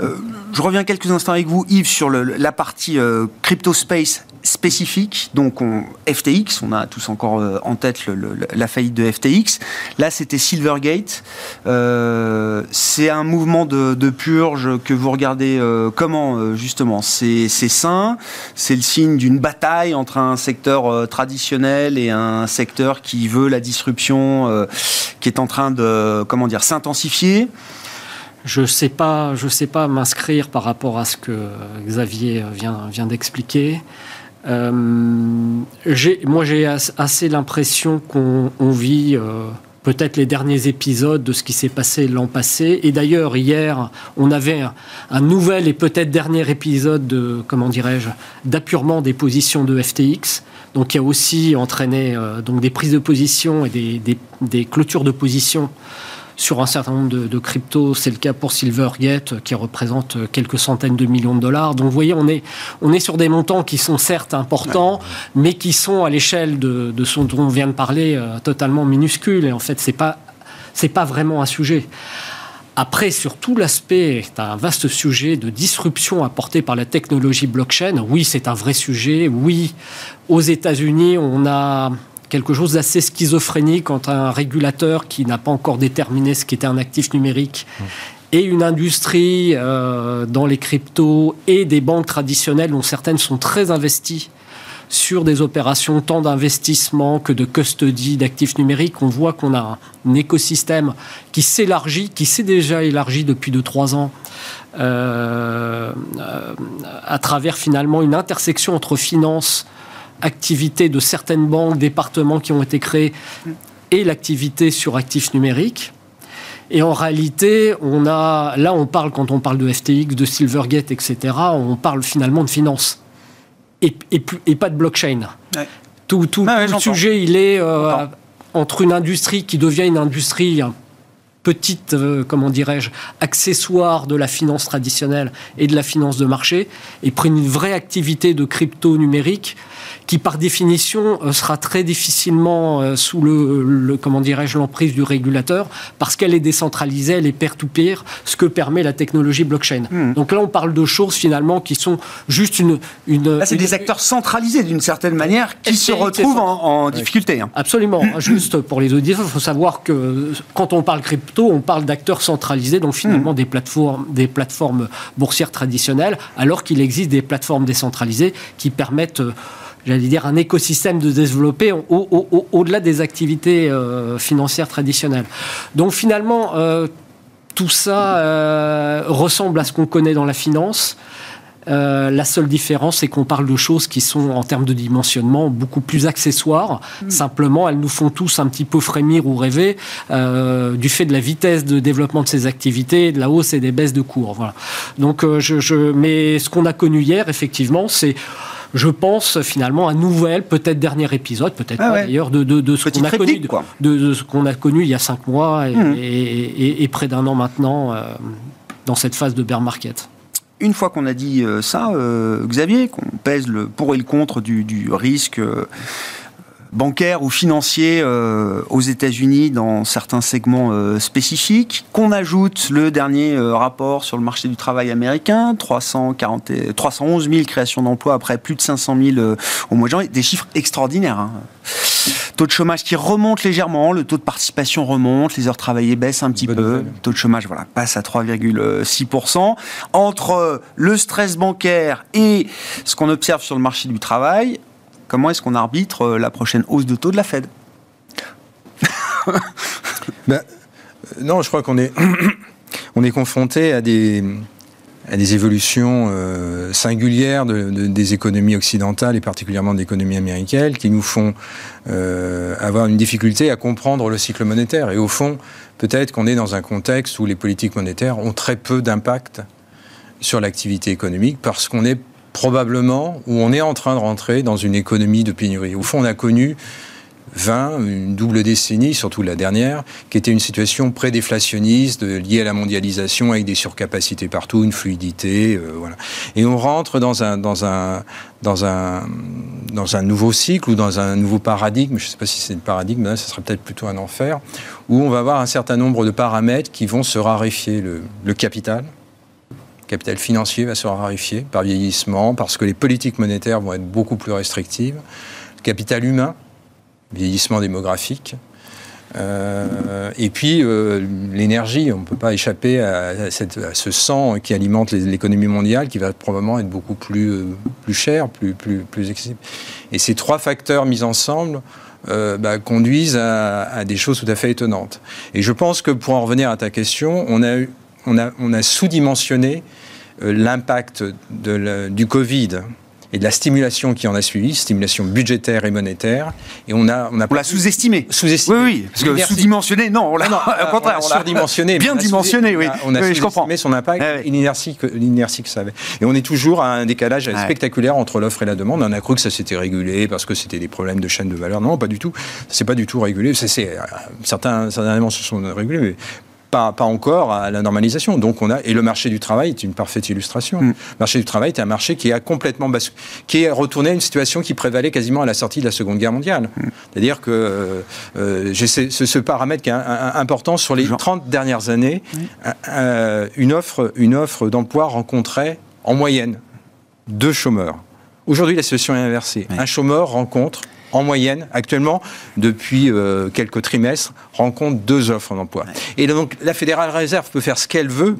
Euh, je reviens quelques instants avec vous, Yves, sur le, la partie crypto space spécifique. Donc on, FTX, on a tous encore euh, en tête le, la faillite de FTX. Là, c'était Silvergate. Euh, c'est un mouvement de, de, purge que vous regardez euh, comment euh, justement? C'est sain. C'est le signe d'une bataille entre un secteur traditionnel et un secteur qui veut la disruption, qui est en train de comment dire s'intensifier. Je sais pas, je sais pas m'inscrire par rapport à ce que Xavier vient, vient d'expliquer. Euh, moi, j'ai assez l'impression qu'on vit euh, peut-être les derniers épisodes de ce qui s'est passé l'an passé. Et d'ailleurs, hier, on avait un, nouvel et peut-être dernier épisode de, comment dirais-je, d'appurement des positions de FTX. Donc, qui a aussi entraîné euh, donc des prises de position et des, des clôtures de position sur un certain nombre de, cryptos. C'est le cas pour Silvergate, qui représente quelques centaines de millions de dollars. Donc vous voyez, on est, on est sur des montants qui sont certes importants, mais qui sont à l'échelle de, ce dont on vient de parler euh, totalement minuscules. Et en fait, c'est pas c'est pas vraiment un sujet. Après, sur tout l'aspect, c'est un vaste sujet de disruption apportée par la technologie blockchain. Oui, c'est un vrai sujet. Oui, aux États-Unis, on a quelque chose d'assez schizophrénique entre un régulateur qui n'a pas encore déterminé ce qu'était un actif numérique et une industrie euh, dans les cryptos et des banques traditionnelles dont certaines sont très investies sur des opérations tant d'investissement que de custody d'actifs numériques. On voit qu'on a un écosystème qui s'élargit, qui s'est déjà élargi depuis 2-3 ans. Euh, euh, à travers finalement une intersection entre finance, activité de certaines banques, départements qui ont été créés et l'activité sur actifs numériques. Et en réalité, on a, là, on parle, quand on parle de FTX, de Silvergate, etc., on parle finalement de finance. Et, et, pas de blockchain. Tout, tout, le sujet, il est euh, entre une industrie qui devient une industrie petite, euh, comment dirais-je, accessoire de la finance traditionnelle et de la finance de marché, et prennent une vraie activité de crypto numérique qui par définition euh, sera très difficilement euh, sous le, comment dirais-je l'emprise du régulateur parce qu'elle est décentralisée, elle est peer-to-peer, ce que permet la technologie blockchain. Hmm. Donc là, on parle de choses finalement qui sont juste une. une là, c'est des acteurs centralisés d'une certaine manière qui se retrouvent en, difficulté. Hein. Absolument. juste pour les auditeurs, il faut savoir que quand on parle crypto, on parle d'acteurs centralisés, donc finalement hmm. des plateformes, des plateformes boursières traditionnelles, alors qu'il existe des plateformes décentralisées qui permettent euh, j'allais dire, un écosystème de développer au-delà des activités euh, financières traditionnelles. Donc finalement, euh, tout ça euh, ressemble à ce qu'on connaît dans la finance. La seule différence, c'est qu'on parle de choses qui sont, en termes de dimensionnement, beaucoup plus accessoires. Mm. Simplement, elles nous font tous un petit peu frémir ou rêver du fait de la vitesse de développement de ces activités, de la hausse et des baisses de cours. Voilà. Donc, je, je... mais ce qu'on a connu hier, effectivement, c'est je pense finalement un nouvel, peut-être dernier épisode, peut-être ah d'ailleurs, de, de, ce qu'on a connu, de, ce qu'on a connu il y a cinq mois et, hmm. près d'un an maintenant euh, dans cette phase de bear market une fois qu'on a dit euh, ça, euh, Xavier, qu'on pèse le pour et le contre du, risque bancaire ou financier euh, aux États-Unis dans certains segments euh, spécifiques, qu'on ajoute le dernier euh, rapport sur le marché du travail américain, 340, 311 000 créations d'emplois après plus de 500 000 au mois de janvier, des chiffres extraordinaires. Hein. Taux de chômage qui remonte légèrement, le taux de participation remonte, les heures travaillées baissent un petit peu, le taux de chômage voilà, passe à 3,6%. Entre le stress bancaire et ce qu'on observe sur le marché du travail, Comment est-ce qu'on arbitre euh, la prochaine hausse de taux de la Fed? <laughs> Ben, euh, Non, je crois qu'on est, <coughs> on est confronté à des, à des évolutions euh, singulières des économies occidentales et particulièrement de l'économie américaine qui nous font avoir une difficulté à comprendre le cycle monétaire. Et au fond, peut-être qu'on est dans un contexte où les politiques monétaires ont très peu d'impact sur l'activité économique parce qu'on est probablement où on est en train de rentrer dans une économie de pénurie. Au fond, on a connu 20, une double décennie, surtout la dernière, qui était une situation pré-déflationniste liée à la mondialisation avec des surcapacités partout, une fluidité, euh, voilà. Et on rentre dans un dans un dans un dans un nouveau cycle ou dans un nouveau paradigme. Je ne sais pas si c'est le paradigme, là, ce sera peut-être plutôt un enfer, où on va avoir un certain nombre de paramètres qui vont se raréfier le, le capital, capital financier va se raréfier par vieillissement, parce que les politiques monétaires vont être beaucoup plus restrictives. Le capital humain, vieillissement démographique. Euh, et puis euh, l'énergie, on ne peut pas échapper à, ce sang qui alimente l'économie mondiale, qui va probablement être beaucoup plus, euh, plus cher, plus, plus, plus excessif. Et ces trois facteurs mis ensemble bah, conduisent à, des choses tout à fait étonnantes. Et je pense que pour en revenir à ta question, on a, on a, on a sous-dimensionné l'impact du Covid et de la stimulation qui en a suivi, stimulation budgétaire et monétaire. Et on a, on a l'a sous-estimé. Sous-estimé. Oui, oui, parce que sous-dimensionné, non, on l'a, non, <laughs> au contraire, on l'a surdimensionné, bien dimensionné, oui. On a, sous-estimé son impact, l'inertie que, l'inertie que ça avait. Et on est toujours à un décalage spectaculaire entre l'offre et la demande. On a cru que ça s'était régulé parce que c'était des problèmes de chaîne de valeur. Non, pas du tout. C'est pas du tout régulé. Euh, certains, certains éléments se sont régulés, mais pas, encore à la normalisation. Donc on a et le marché du travail est une parfaite illustration. Mm. Le marché du travail est un marché qui a complètement qui est retourné à une situation qui prévalait quasiment à la sortie de la Seconde Guerre mondiale. Mm. C'est-à-dire que euh, euh, j'ai ce, paramètre qui est important sur les 30 dernières années, euh, une offre une offre d'emploi rencontrait en moyenne deux chômeurs. Aujourd'hui, la situation est inversée. Un chômeur rencontre en moyenne, actuellement, depuis euh, quelques trimestres, rencontre deux offres d'emploi. Et donc, la Fédérale Réserve peut faire ce qu'elle veut,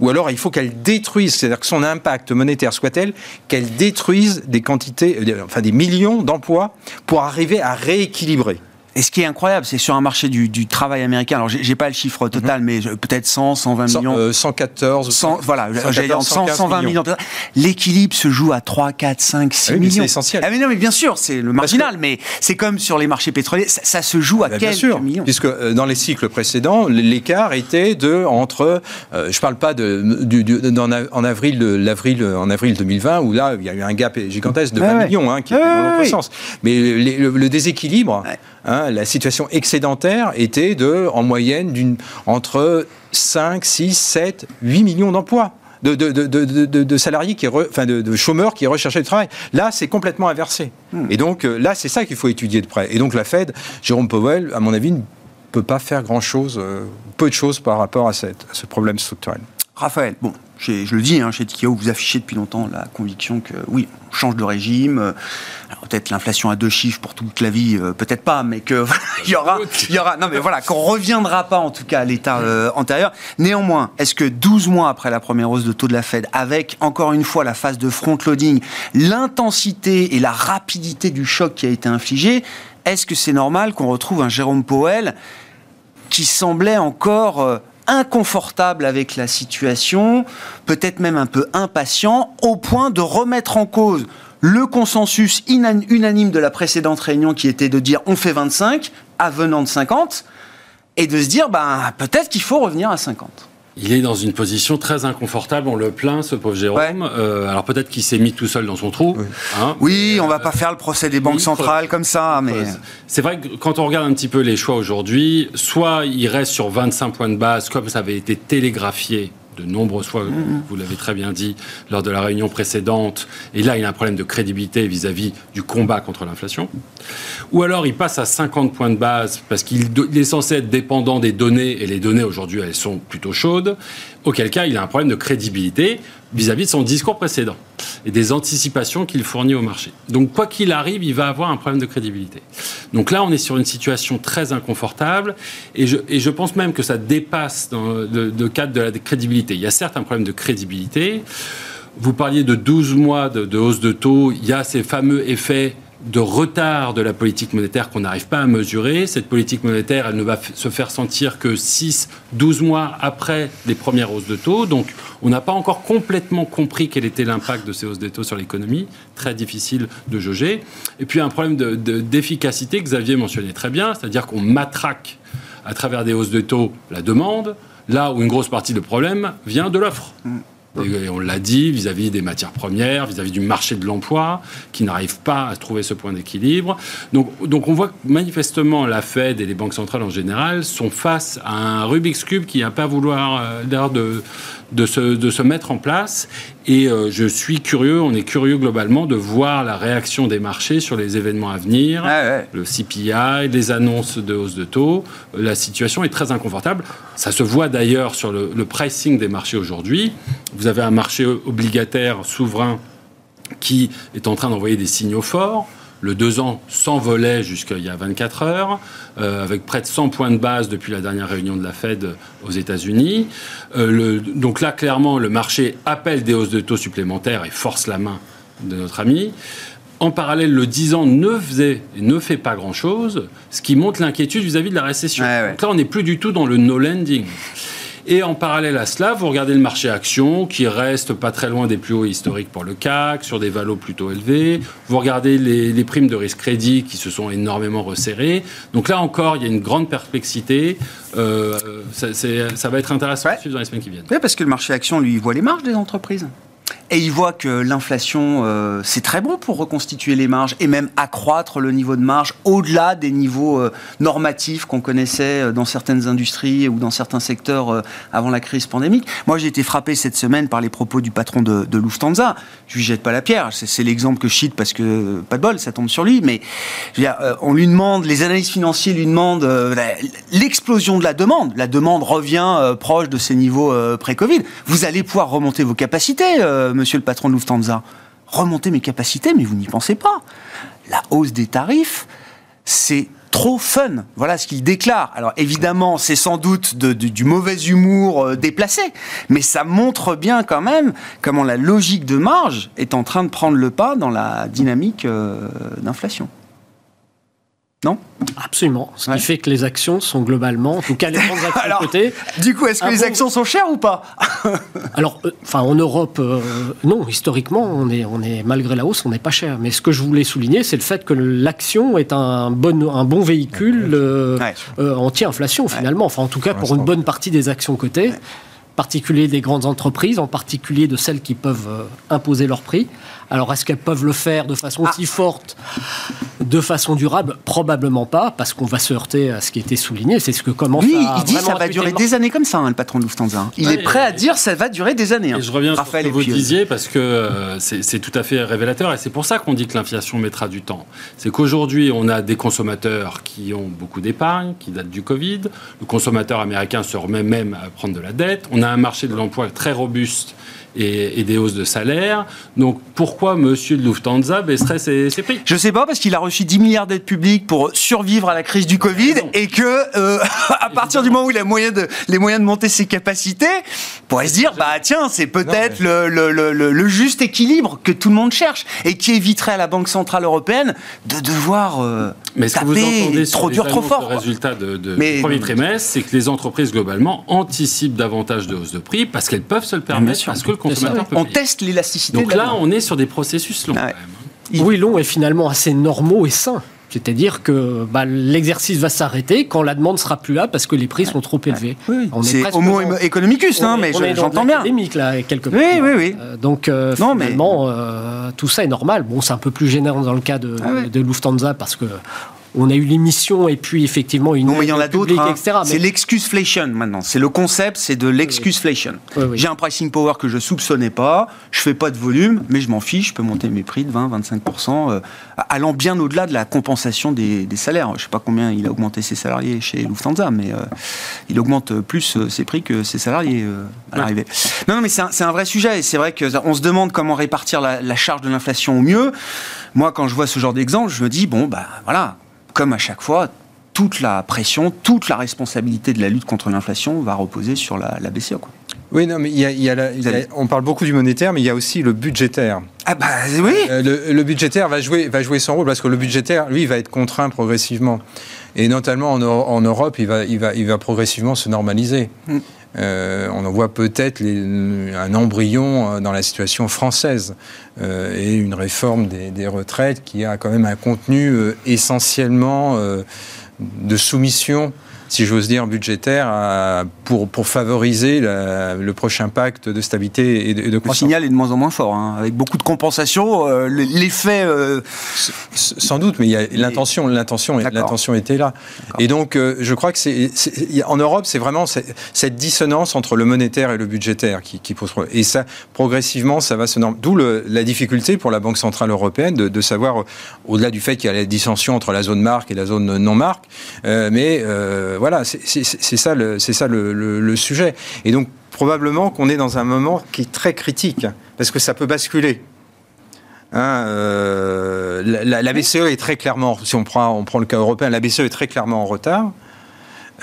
ou alors il faut qu'elle détruise, c'est-à-dire que son impact monétaire soit tel qu'elle détruise des quantités, euh, enfin des millions d'emplois pour arriver à rééquilibrer. Et ce qui est incroyable, c'est sur un marché du, du travail américain. Alors, j'ai pas le chiffre total, mhm. mais peut-être 100, 120 millions. 114. 100, voilà, j'allais dire 100, 120 millions. L'équilibre se joue à 3, 4, 5, 6 millions. C'est essentiel. Ah, mais non, mais bien sûr, c'est le marginal, mais c'est comme sur les marchés pétroliers, ça, se joue à bah, quelques sûr, millions. Puisque euh, dans les cycles précédents, l'écart était de entre, euh, je parle pas de, du, en avril, l'avril, en avril 2020, où là, il y a eu un gap gigantesque de 20 millions, hein, qui était dans l'autre sens. Mais le, déséquilibre. Hein, la situation excédentaire était de, en moyenne d'une, entre 5, 6, 7, 8 millions d'emplois. De, de, de, de, salariés, qui enfin de, chômeurs qui recherchaient du travail. Là, c'est complètement inversé. Hmm. Et donc, euh, là, c'est ça qu'il faut étudier de près. Et donc, la Fed, Jérôme Powell, à mon avis, ne peut pas faire grand-chose, euh, peu de choses par rapport à, cette, à ce problème structurel. Raphaël, bon, je le dis, hein, chez Tikeo, vous affichez depuis longtemps la conviction que oui, on change de régime. peut-être l'inflation à deux chiffres pour toute la vie, euh, peut-être pas, mais que <laughs> il y aura, il y aura, non mais voilà, qu'on reviendra pas en tout cas à l'état euh, antérieur. Néanmoins, est-ce que 12 mois après la première hausse de taux de la Fed, avec encore une fois la phase de front-loading, l'intensité et la rapidité du choc qui a été infligé, est-ce que c'est normal qu'on retrouve un Jérôme Powell qui semblait encore euh, inconfortable avec la situation, peut-être même un peu impatient, au point de remettre en cause le consensus unanime de la précédente réunion qui était de dire on fait 25 avenant de 50 et de se dire ben, peut-être qu'il faut revenir à 50. Il est dans une position très inconfortable, on le plaint, ce pauvre Jérôme. Euh, alors peut-être qu'il s'est mis tout seul dans son trou. Oui, hein. oui on va pas faire le procès des banques centrales comme ça, mais... C'est vrai que quand on regarde un petit peu les choix aujourd'hui, soit il reste sur 25 points de base, comme ça avait été télégraphié de nombreuses fois, vous l'avez très bien dit, lors de la réunion précédente. Et là, il y a un problème de crédibilité vis-à-vis du combat contre l'inflation. Ou alors, il passe à 50 points de base parce qu'il est censé être dépendant des données, et les données aujourd'hui, elles sont plutôt chaudes. Auquel cas, il a un problème de crédibilité vis-à-vis de son discours précédent et des anticipations qu'il fournit au marché. Donc, quoi qu'il arrive, il va avoir un problème de crédibilité. Donc là, on est sur une situation très inconfortable et je, et je pense même que ça dépasse le, cadre de la crédibilité. Il y a certes un problème de crédibilité. Vous parliez de 12 mois de, de hausse de taux. Il y a ces fameux effets de retard de la politique monétaire qu'on n'arrive pas à mesurer. Cette politique monétaire, elle ne va se faire sentir que 6, 12 mois après les premières hausses de taux. Donc, on n'a pas encore complètement compris quel était l'impact de ces hausses de taux sur l'économie. Très difficile de jauger. Et puis, un problème d'efficacité que Xavier mentionnait très bien, c'est-à-dire qu'on matraque à travers des hausses de taux la demande, là où une grosse partie du problème vient de l'offre. Et on l'a dit vis-à-vis des matières premières, vis-à-vis du marché de l'emploi, qui n'arrive pas à trouver ce point d'équilibre. Donc, donc on voit que manifestement la Fed et les banques centrales en général sont face à un Rubik's Cube qui n'a pas vouloir euh, de, de se, de se mettre en place. Et euh, je suis curieux, on est curieux globalement de voir la réaction des marchés sur les événements à venir, le CPI, les annonces de hausse de taux. La situation est très inconfortable. Ça se voit d'ailleurs sur le, le pricing des marchés aujourd'hui. Vous avez un marché obligataire souverain qui est en train d'envoyer des signaux forts. Le 2 ans s'envolait jusqu'à il y a 24 heures, euh, avec près de 100 points de base depuis la dernière réunion de la Fed aux États-Unis. Euh, donc là, clairement, le marché appelle des hausses de taux supplémentaires et force la main de notre ami. En parallèle, le 10 ans ne faisait et ne fait pas grand-chose, ce qui montre l'inquiétude vis-à-vis de la récession. Donc là, on n'est plus du tout dans le no lending. Et en parallèle à cela, vous regardez le marché action qui reste pas très loin des plus hauts historiques pour le CAC, sur des valos plutôt élevés. Vous regardez les, primes de risque crédit qui se sont énormément resserrées. Donc là encore, il y a une grande perplexité. Euh, ça, va être intéressant suivre dans les semaines qui viennent. Oui, parce que le marché action, lui, voit les marges des entreprises. Et il voit que l'inflation, euh, c'est très bon pour reconstituer les marges et même accroître le niveau de marge au-delà des niveaux euh, normatifs qu'on connaissait euh, dans certaines industries ou dans certains secteurs avant la crise pandémique. Moi, j'ai été frappé cette semaine par les propos du patron de, Lufthansa. Je lui jette pas la pierre, c'est l'exemple que je cite parce que, pas de bol, ça tombe sur lui, mais on lui demande, les analystes financiers lui demandent l'explosion de la demande. La demande revient proche de ses niveaux pré-Covid. Vous allez pouvoir remonter vos capacités monsieur le patron de Lufthansa, remonter mes capacités, mais vous n'y pensez pas. La hausse des tarifs, c'est trop fun. Voilà ce qu'il déclare. Alors évidemment, c'est sans doute du mauvais humour euh, déplacé, mais ça montre bien quand même comment la logique de marge est en train de prendre le pas dans la dynamique euh, d'inflation. Non Absolument. Ce qui fait que les actions sont globalement, en tout cas les grandes <laughs> actions Alors, côté. Du coup, est-ce que les actions sont chères ou pas <laughs> Alors, euh, enfin, en Europe, euh, non. Historiquement, on est, on est malgré la hausse, on n'est pas cher. Mais ce que je voulais souligner, c'est le fait que l'action est un bon, un bon véhicule euh, anti-inflation finalement. Enfin, en tout cas, pour une bonne partie des actions cotées. En particulier des grandes entreprises, en particulier de celles qui peuvent imposer leur prix. Alors, est-ce qu'elles peuvent le faire de façon ah. si forte, de façon durable? Probablement pas, parce qu'on va se heurter à ce qui était souligné. C'est ce que commence oui, il dit ça va durer des années comme ça, hein, le patron de Lufthansa. Il est prêt à dire ça va durer des années. Hein. Et je reviens sur ce que vous disiez, parce que euh, c'est tout à fait révélateur, et c'est pour ça qu'on dit que l'inflation mettra du temps. C'est qu'aujourd'hui, on a des consommateurs qui ont beaucoup d'épargne, qui datent du Covid. Le consommateur américain se remet même à prendre de la dette. On a un marché de l'emploi très robuste et, des hausses de salaire. Donc pourquoi Monsieur de Lufthansa baisserait ses, prix? Je sais pas parce qu'il a reçu 10 milliards d'aides publiques pour survivre à la crise du Covid et que euh, <laughs> à partir du moment où il a moyen de, les moyens de monter ses capacités, on pourrait se dire bah tiens c'est peut-être le, le, le, le, juste équilibre que tout le monde cherche et qui éviterait à la Banque centrale européenne de devoir euh, mais ce que vous entendez trop dur, trop fort. Le résultat de, de du premier trimestre, c'est que les entreprises globalement anticipent davantage de hausse de prix parce qu'elles peuvent se le permettre, parce que le consommateur peut On teste l'élasticité. Donc là, on est sur des processus longs. Quand même. Hein. Oui, longs et finalement assez normaux et sains. C'est-à-dire que bah, l'exercice va s'arrêter quand la demande sera plus là parce que les prix sont trop élevés. Oui, c'est homo economicus, hein, mais j'entends bien. là, quelque part. Oui, oui, oui. Euh, donc, euh, finalement, euh, tout ça est normal. Bon, c'est un peu plus généreux dans le cas de, ah de Lufthansa parce que on a eu l'émission et puis effectivement une. Non, mais il y en a d'autres. Hein. C'est l'excuseflation maintenant. C'est le concept, c'est de l'excuseflation. J'ai un pricing power que je soupçonnais pas. Je fais pas de volume, mais je m'en fiche. Je peux monter mes prix de 20, 25% euh, allant bien au-delà de la compensation des, salaires. Je sais pas combien il a augmenté ses salariés chez Lufthansa, mais euh, il augmente plus euh, ses prix que ses salariés à l'arrivée. Non, non, mais c'est un, vrai sujet. Et c'est vrai qu'on se demande comment répartir la, la charge de l'inflation au mieux. Moi, quand je vois ce genre d'exemple, je me dis bon, bah voilà comme à chaque fois, toute la pression, toute la responsabilité de la lutte contre l'inflation va reposer sur la, BCE. Quoi. Oui, non, mais il y a, on parle beaucoup du monétaire, mais il y a aussi le budgétaire. Ah bah oui euh, le, budgétaire va jouer, va jouer son rôle, parce que le budgétaire, lui, va être contraint progressivement. Et notamment en, Europe, il va, il, va, il va progressivement se normaliser. Mm. Euh, on en voit peut-être un embryon euh, dans la situation française euh, et une réforme des, retraites qui a quand même un contenu essentiellement de soumission si j'ose dire, budgétaire pour, pour favoriser le prochain pacte de stabilité et de, de croissance. Le signal est de moins en moins fort, hein, avec beaucoup de compensation. Euh, l'effet. Euh, sans doute, mais l'intention, l'intention, l'intention était là. Et donc, euh, je crois que c'est, en Europe, c'est vraiment cette dissonance entre le monétaire et le budgétaire qui, pose problème. Et ça, progressivement, ça va se D'où la difficulté pour la Banque centrale européenne de, savoir, au-delà du fait qu'il y a la dissension entre la zone marque et la zone non marque, mais voilà, c'est ça, le, ça le, sujet. Et donc, probablement qu'on est dans un moment qui est très critique, parce que ça peut basculer. Hein, euh, la, BCE est très clairement, si on prend, on prend le cas européen, la BCE est très clairement en retard.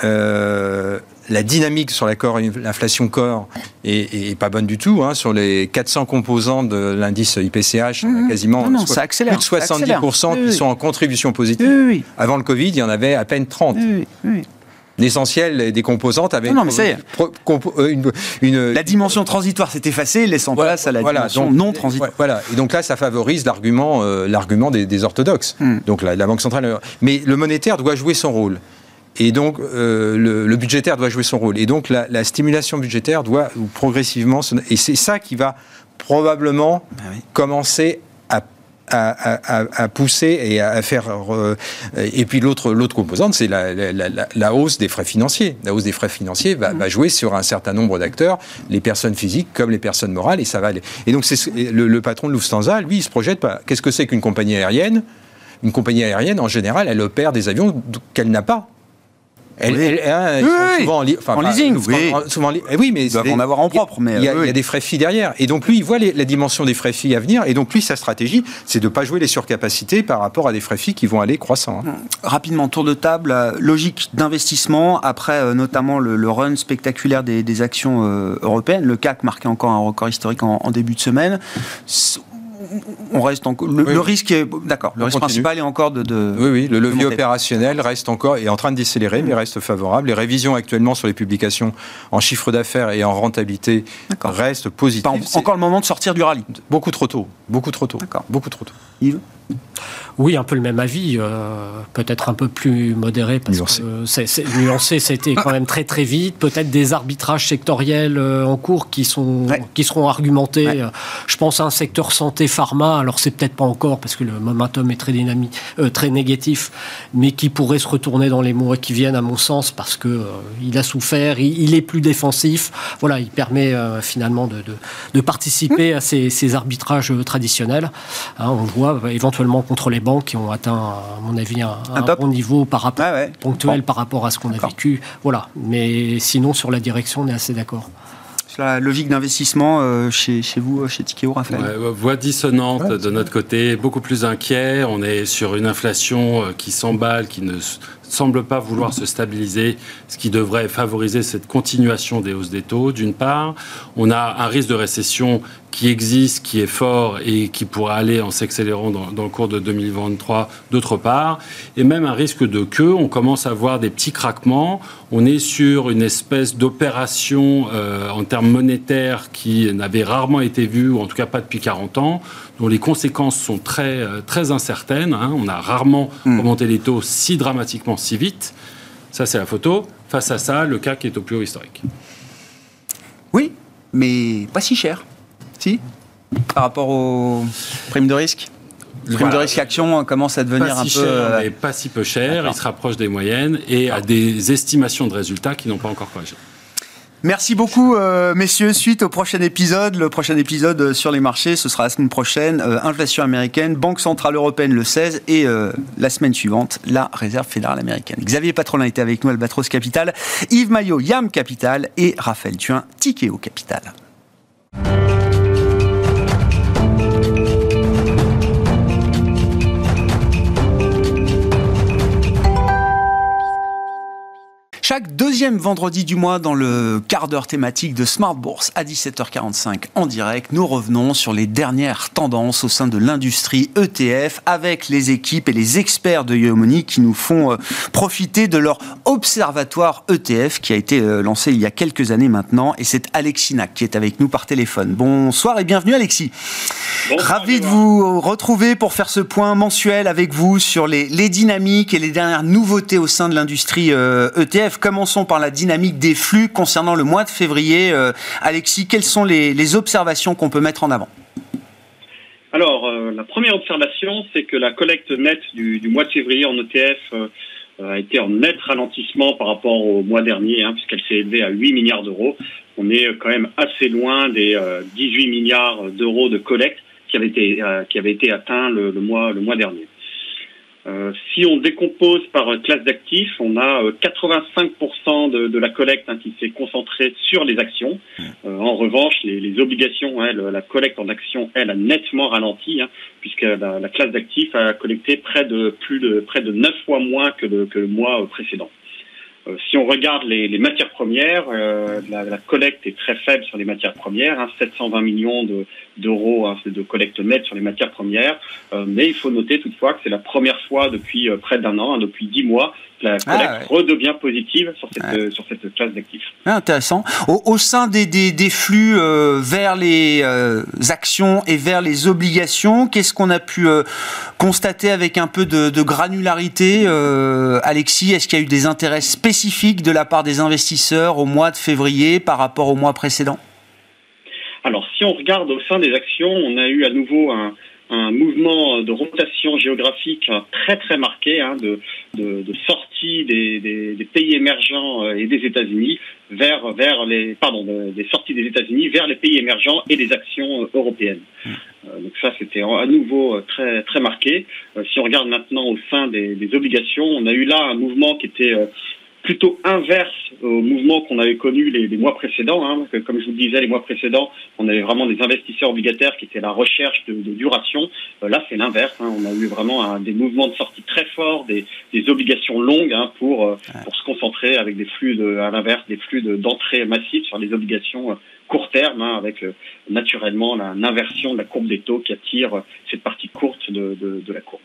Euh, la dynamique sur l'inflation corps est, pas bonne du tout. Hein. Sur les 400 composants de l'indice IPCH, mmh. quasiment non, ça accélère, plus de 70% qui sont en contribution positive. Avant le Covid, il y en avait à peine 30 l'essentiel des composantes avec non, mais ça euh, une, la dimension transitoire s'est effacée, laissant place à la dimension non transitoire. Voilà, et donc là, ça favorise l'argument, euh, l'argument des, orthodoxes. Hmm. Donc la, Banque centrale, mais le monétaire doit jouer son rôle. Et donc, euh, le, budgétaire doit jouer son rôle. Et donc, la, stimulation budgétaire doit progressivement... Et c'est ça qui va probablement ah commencer à, pousser et à faire. Euh, et puis l'autre l'autre composante, c'est la, hausse des frais financiers. La hausse des frais financiers va, va jouer sur un certain nombre d'acteurs, les personnes physiques comme les personnes morales, et ça va. Aller. Et donc c'est le, patron de Lufthansa, lui, il se projette pas. Qu'est-ce que c'est qu'une compagnie aérienne? Une compagnie aérienne, en général, elle opère des avions qu'elle n'a pas. Elle, oui, souvent en, leasing, oui. Souvent, eh oui, mais ils doivent en avoir en propre. Mais il y, a, des frais FI derrière. Et donc lui, il voit la dimension des frais FI à venir. Et donc lui, sa stratégie, c'est de ne pas jouer les surcapacités par rapport à des frais FI qui vont aller croissant. Hein. Rapidement, tour de table, euh, logique d'investissement après euh, notamment le, run spectaculaire des, actions euh, européennes. Le CAC marquait encore un record historique en, en début de semaine on reste encore. Le, risque est. D'accord. Le risque principal est encore de. oui, oui. Le levier opérationnel reste encore est en train de décélérer, mais reste favorable. Les révisions actuellement sur les publications en chiffre d'affaires et en rentabilité restent positives. encore le moment de sortir du rallye. Beaucoup trop tôt. Beaucoup trop tôt. D'accord. Beaucoup trop tôt. Yves? Oui, un peu le même avis, euh, peut-être un peu plus modéré parce nuancé. que c'est nuancé, été quand même très très vite. Peut-être des arbitrages sectoriels euh, en cours qui sont qui seront argumentés. Je pense à un secteur santé pharma. Alors c'est peut-être pas encore parce que le momentum est très dynamique, euh, très négatif, mais qui pourrait se retourner dans les mois qui viennent à mon sens parce que il a souffert, il, est plus défensif. Voilà, il permet finalement de, de, participer à ces, ces arbitrages traditionnels. Hein, on voit éventuellement contre les banques qui ont atteint, à mon avis, un, bon niveau par rapport, ponctuel par rapport à ce qu'on a vécu. Voilà. Mais sinon, sur la direction, on est assez d'accord sur la logique d'investissement euh, chez, chez, vous, chez Tikeo, Raphaël Voix dissonante de notre côté, beaucoup plus inquiet. On est sur une inflation euh, qui s'emballe, qui ne semble pas vouloir se stabiliser, ce qui devrait favoriser cette continuation des hausses des taux, d'une part. On a un risque de récession qui existe, qui est fort et qui pourra aller en s'accélérant dans, le cours de 2023 d'autre part, et même un risque de queue. On commence à voir des petits craquements. On est sur une espèce d'opération euh, en termes monétaires qui n'avait rarement été vue, ou en tout cas pas depuis 40 ans, dont les conséquences sont très, euh, très incertaines. Hein. On a rarement hmm. augmenté les taux si dramatiquement, si vite. Ça, c'est la photo. Face à ça, le CAC est au plus haut historique. Oui, mais pas si cher. Si Par rapport aux primes de risque le prime de risque action commence à devenir un peu. Cher, euh, mais pas si peu cher, il se rapproche des moyennes et à des estimations de résultats qui n'ont pas encore corrigé. Merci beaucoup, euh, messieurs. Suite au prochain épisode, le prochain épisode euh, sur les marchés, ce sera la semaine prochaine. inflation américaine, Banque centrale européenne le 16 et la semaine suivante, la Réserve fédérale américaine. Xavier Patron a été avec nous, Albatros Capital, Yves Maillot, Yam Capital et Raphaël Thuin, Tikeo Capital. Chaque deuxième vendredi du mois dans le quart d'heure thématique de Smart Bourse à 17h45 en direct, nous revenons sur les dernières tendances au sein de l'industrie ETF avec les équipes et les experts de Yomoni qui nous font euh, profiter de leur observatoire ETF qui a été euh, lancé il y a quelques années maintenant et c'est Alexis Nac qui est avec nous par téléphone. Bonsoir et bienvenue Alexis. Ravi de vous retrouver pour faire ce point mensuel avec vous sur les, les dynamiques et les dernières nouveautés au sein de l'industrie ETF. Commençons par la dynamique des flux concernant le mois de février. Euh, Alexis, quelles sont les, observations qu'on peut mettre en avant? Alors, euh, la première observation, c'est que la collecte nette du, mois de février en ETF euh, a été en net ralentissement par rapport au mois dernier, hein, puisqu'elle s'est élevée à 8 milliards d'euros. On est quand même assez loin des 18 milliards d'euros de collecte qui avaient été, qui avait été atteints le, mois, le mois dernier. Euh, si on décompose par classe d'actifs, on a 85% euh, de, de, la collecte hein, qui s'est concentrée sur les actions. Euh, en revanche, les, les obligations, elle, la collecte en actions, elle, a nettement ralenti, hein, puisque la, la classe d'actifs a collecté près de plus de près de 9 fois moins que le, que le mois précédent. Euh, si on regarde les, matières premières, euh, la, la, collecte est très faible sur les matières premières, hein, 720 millions d'euros hein, de collecte nette sur les matières premières. Euh, mais il faut noter toutefois que c'est la première fois depuis près d'un an, hein, depuis dix mois, la ah, collecte redevient positive sur cette, euh, sur cette classe d'actifs. Ah, intéressant. Au, sein des, des, des flux euh, vers les euh, actions et vers les obligations, qu'est-ce qu'on a pu constater avec un peu de, de granularité Alexis, est-ce qu'il y a eu des intérêts spécifiques de la part des investisseurs au mois de février par rapport au mois précédent? Alors, si on regarde au sein des actions, on a eu à nouveau un, un mouvement de rotation géographique très très marqué hein, de, de, de, sortie des, des, des, pays émergents euh, et des États-Unis vers vers les pardon des sorties des États-Unis vers les pays émergents et les actions euh, européennes. Euh, donc ça c'était à nouveau très très marqué. si on regarde maintenant au sein des, des, obligations, on a eu là un mouvement qui était plutôt inverse au mouvement qu'on avait connu les, les mois précédents. Hein, comme je vous le disais, les mois précédents, on avait vraiment des investisseurs obligataires qui étaient à la recherche de, de duration. Euh, là, c'est l'inverse. Hein, on a eu vraiment un, des mouvements de sortie très forts, des, des obligations longues hein, pour, euh, pour se concentrer avec des flux de, à l'inverse, des flux d'entrée massives sur les obligations euh, court terme, hein, avec naturellement l'inversion de la courbe des taux qui attire cette partie courte de, de la courbe.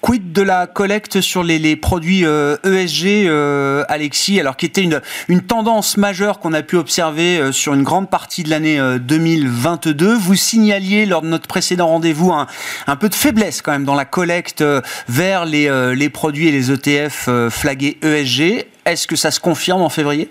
Quid de la collecte sur les, produits ESG, euh, e euh, Alexis, alors qui était une, tendance majeure qu'on a pu observer euh, sur une grande partie de l'année 2022. Vous signaliez lors de notre précédent rendez-vous un, un, peu de faiblesse quand même dans la collecte vers les, les produits et les ETF flagués ESG. Est-ce que ça se confirme en février?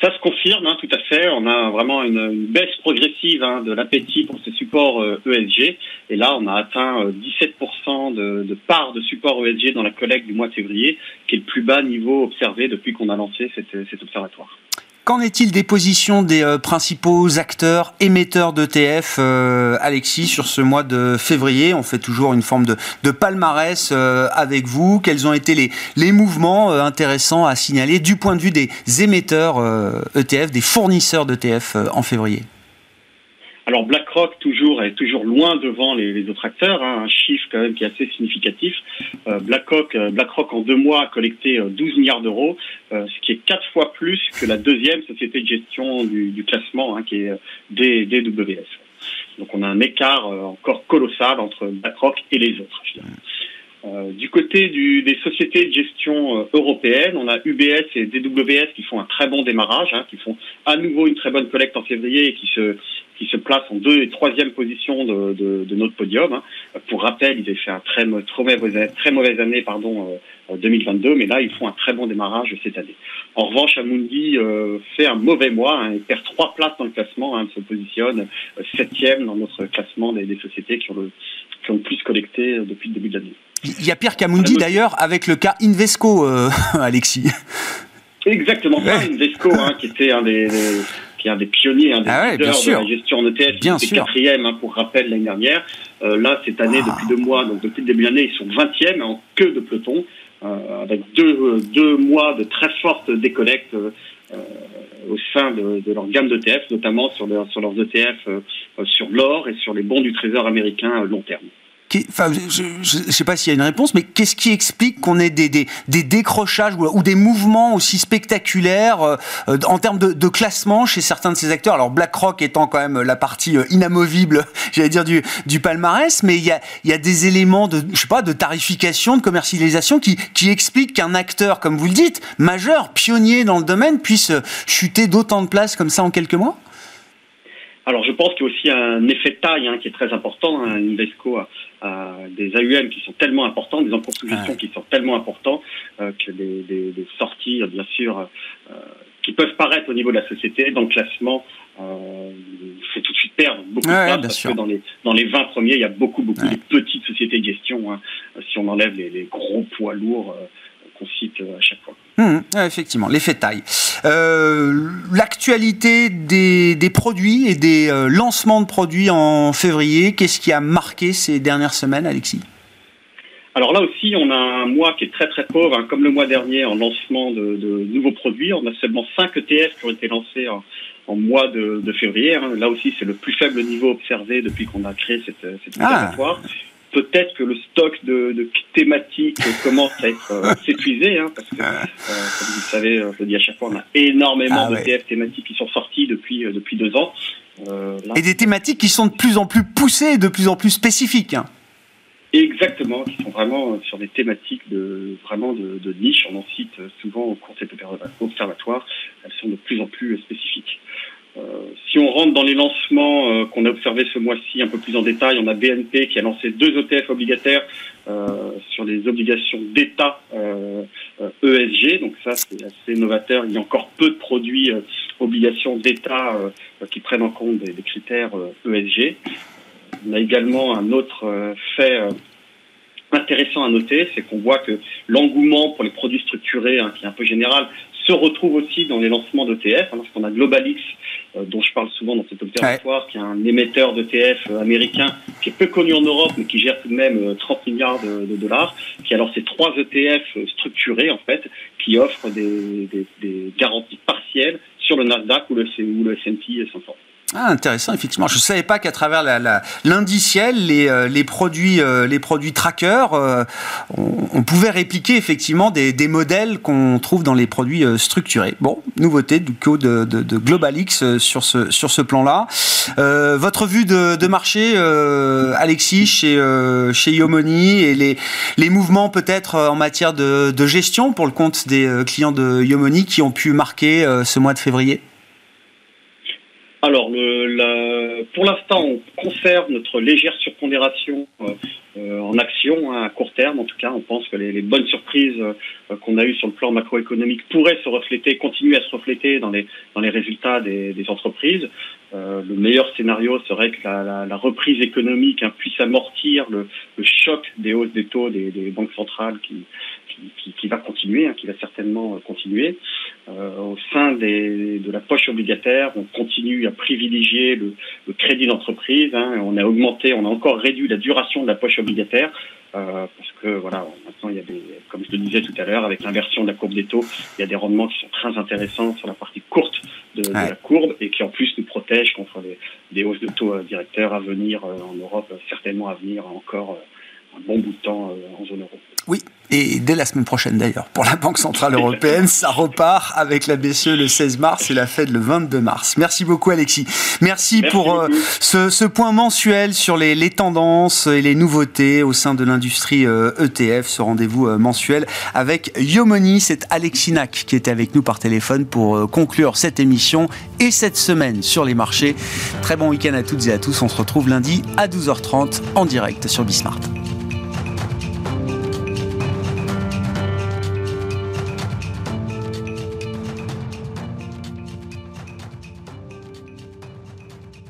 Ça se confirme, hein, tout à fait. On a vraiment une, baisse progressive hein, de l'appétit pour ces supports ESG. Euh, e Et là, on a atteint 17% euh, de, de, part de support ESG dans la collecte du mois de février, qui est le plus bas niveau observé depuis qu'on a lancé cet observatoire. Qu'en est-il des positions des euh, principaux acteurs émetteurs d'ETF, euh, Alexis, sur ce mois de février? On fait toujours une forme de, palmarès euh, avec vous. Quels ont été les, les mouvements intéressants à signaler du point de vue des émetteurs ETF, e des fournisseurs d'ETF en février? Alors BlackRock toujours est toujours loin devant les, autres acteurs, hein, un chiffre quand même qui est assez significatif. Euh, BlackRock, euh, BlackRock en deux mois a collecté 12 euh, milliards d'euros, ce qui est quatre fois plus que la deuxième société de gestion du, classement, hein, qui est DWS. Donc on a un écart encore colossal entre BlackRock et les autres. Du côté des sociétés de gestion européennes, on a UBS et DWS qui font un très bon démarrage, hein, qui font à nouveau une très bonne collecte en février et qui se qui se place en deux et troisième position de, notre podium. Hein. Pour rappel, ils avaient fait un très, très, mauvaise, très mauvaise année pardon, 2022, euh, mais là, ils font un très bon démarrage cette année. En revanche, Amundi euh, fait un mauvais mois, hein, il perd trois places dans le classement, hein, se positionne euh, septième dans notre classement des, des sociétés qui ont, le, qui ont le plus collecté depuis le début de l'année. Il y a pire qu'Amundi d'ailleurs avec le cas Invesco, <laughs> Alexis. Exactement ça, Invesco, hein, qui était un des, qui est un des pionniers, un des ah leaders de la gestion en ETF, bien sûr. quatrième, hein, pour rappel, l'année dernière. Euh, là, cette année, depuis deux mois, donc depuis le début de l'année, ils sont 20e en queue de peloton, euh, avec deux, euh, deux mois de très fortes décollectes euh, au sein de, de leur gamme d'ETF, notamment sur, sur leurs ETF sur l'or et sur les bons du Trésor américain long terme. Je ne sais pas s'il y a une réponse, mais qu'est-ce qui explique qu'on ait des, décrochages ou, des mouvements aussi spectaculaires euh, en termes de, classement chez certains de ces acteurs? Alors BlackRock étant quand même la partie euh, inamovible, <laughs> j'allais dire du, palmarès, mais il y a, y a des éléments de, je sais pas, de tarification, de commercialisation qui, qui expliquent qu'un acteur, comme vous le dites, majeur, pionnier dans le domaine, puisse chuter d'autant de places comme ça en quelques mois? Alors je pense qu'il y a aussi un effet de taille hein, qui est très important. Hein. Invesco a, des AUM qui sont tellement importants, des encours qui sont tellement importants euh, que des, sorties, bien sûr, euh, qui peuvent paraître au niveau de la société dans le classement, euh, fait tout de suite perdre beaucoup de place parce que dans les, dans les 20 premiers, il y a beaucoup, beaucoup de petites sociétés de gestion. Hein, si on enlève les, les gros poids lourds euh, qu'on cite à chaque fois. Hum, effectivement, l'effet taille. Euh, L'actualité des, des, produits et des euh, lancements de produits en février, qu'est-ce qui a marqué ces dernières semaines, Alexis? Alors là aussi, on a un mois qui est très très pauvre, hein, comme le mois dernier en lancement de, de, nouveaux produits. On a seulement 5 ETF qui ont été lancés en, en mois de, de février. Hein. Là aussi, c'est le plus faible niveau observé depuis qu'on a créé cette, cette ah peut-être que le stock de, de thématiques commence à être euh, s'épuiser, hein, parce que, euh, comme vous le savez, je le dis à chaque fois, on a énormément ah de TF thématiques qui sont sorties depuis, euh, depuis deux ans. et des thématiques qui sont de plus en plus poussées, de plus en plus spécifiques. Hein. Exactement, qui sont vraiment sur des thématiques de vraiment de, de niche. On en cite souvent au cours de cet observatoire. Elles sont de plus en plus spécifiques. Euh, si on rentre dans les lancements euh, qu'on a observés ce mois-ci un peu plus en détail, on a BNP qui a lancé deux ETF obligataires euh, sur des obligations d'État ESG. E donc ça, c'est assez novateur. Il y a encore peu de produits obligations d'État qui prennent en compte des, critères ESG. E on a également un autre fait intéressant à noter, c'est qu'on voit que l'engouement pour les produits structurés, hein, qui est un peu général, se retrouve aussi dans les lancements d'ETF, hein, parce qu'on a GlobalX, euh, dont je parle souvent dans cet observatoire, qui est un émetteur d'ETF euh, américain, qui est peu connu en Europe, mais qui gère tout de même 30 euh, milliards de, dollars, qui alors ces trois ETF structurés, en fait, qui offrent des, des, des garanties partielles sur le Nasdaq ou le, ou le S&P 500. Ah, intéressant, effectivement. Je ne savais pas qu'à travers l'indiciel, la, les, euh, les, produits, euh, les produits trackers, euh, on, pouvait répliquer effectivement des, des modèles qu'on trouve dans les produits structurés. Bon, nouveauté du coup de, de, de GlobalX sur ce, sur ce plan-là. votre vue de, de marché, Alexis, chez, chez Yomoni et les, les mouvements peut-être en matière de, de gestion pour le compte des clients de Yomoni qui ont pu marquer ce mois de février? Alors, pour l'instant, on conserve notre légère surpondération euh, euh, en action hein, à court terme. En tout cas, on pense que les, bonnes surprises euh, qu'on a eues sur le plan macroéconomique pourraient se refléter, continuer à se refléter dans les, dans les résultats des entreprises. Le meilleur scénario serait que la, reprise économique hein, puisse amortir le, choc des hausses des taux des, banques centrales qui, qui, qui, va continuer, hein, qui va certainement continuer. Euh, au sein de la poche obligataire, on continue à privilégier le, le crédit d'entreprise. Hein, on a augmenté, on a encore réduit la duration de la poche obligataire euh, parce que voilà, maintenant il y a des, comme je le disais tout à l'heure, avec l'inversion de la courbe des taux, il y a des rendements qui sont très intéressants sur la partie courte de, de la courbe et qui en plus nous protègent contre les, des hausses de taux euh, directeurs à venir euh, en Europe, certainement à venir encore un bon bout de temps en zone euro. Oui, et dès la semaine prochaine d'ailleurs, pour la Banque Centrale Européenne, ça repart avec la BCE le 16 mars et la Fed le 22 mars. Merci beaucoup Alexis. Merci, pour euh, ce, ce, point mensuel sur les, les, tendances et les nouveautés au sein de l'industrie ETF, euh, e ce rendez-vous euh, mensuel avec Yomoni. C'est Alexis Nac qui était avec nous par téléphone pour conclure cette émission et cette semaine sur les marchés. Très bon week-end à toutes et à tous. On se retrouve lundi à 12h30 en direct sur Bismart.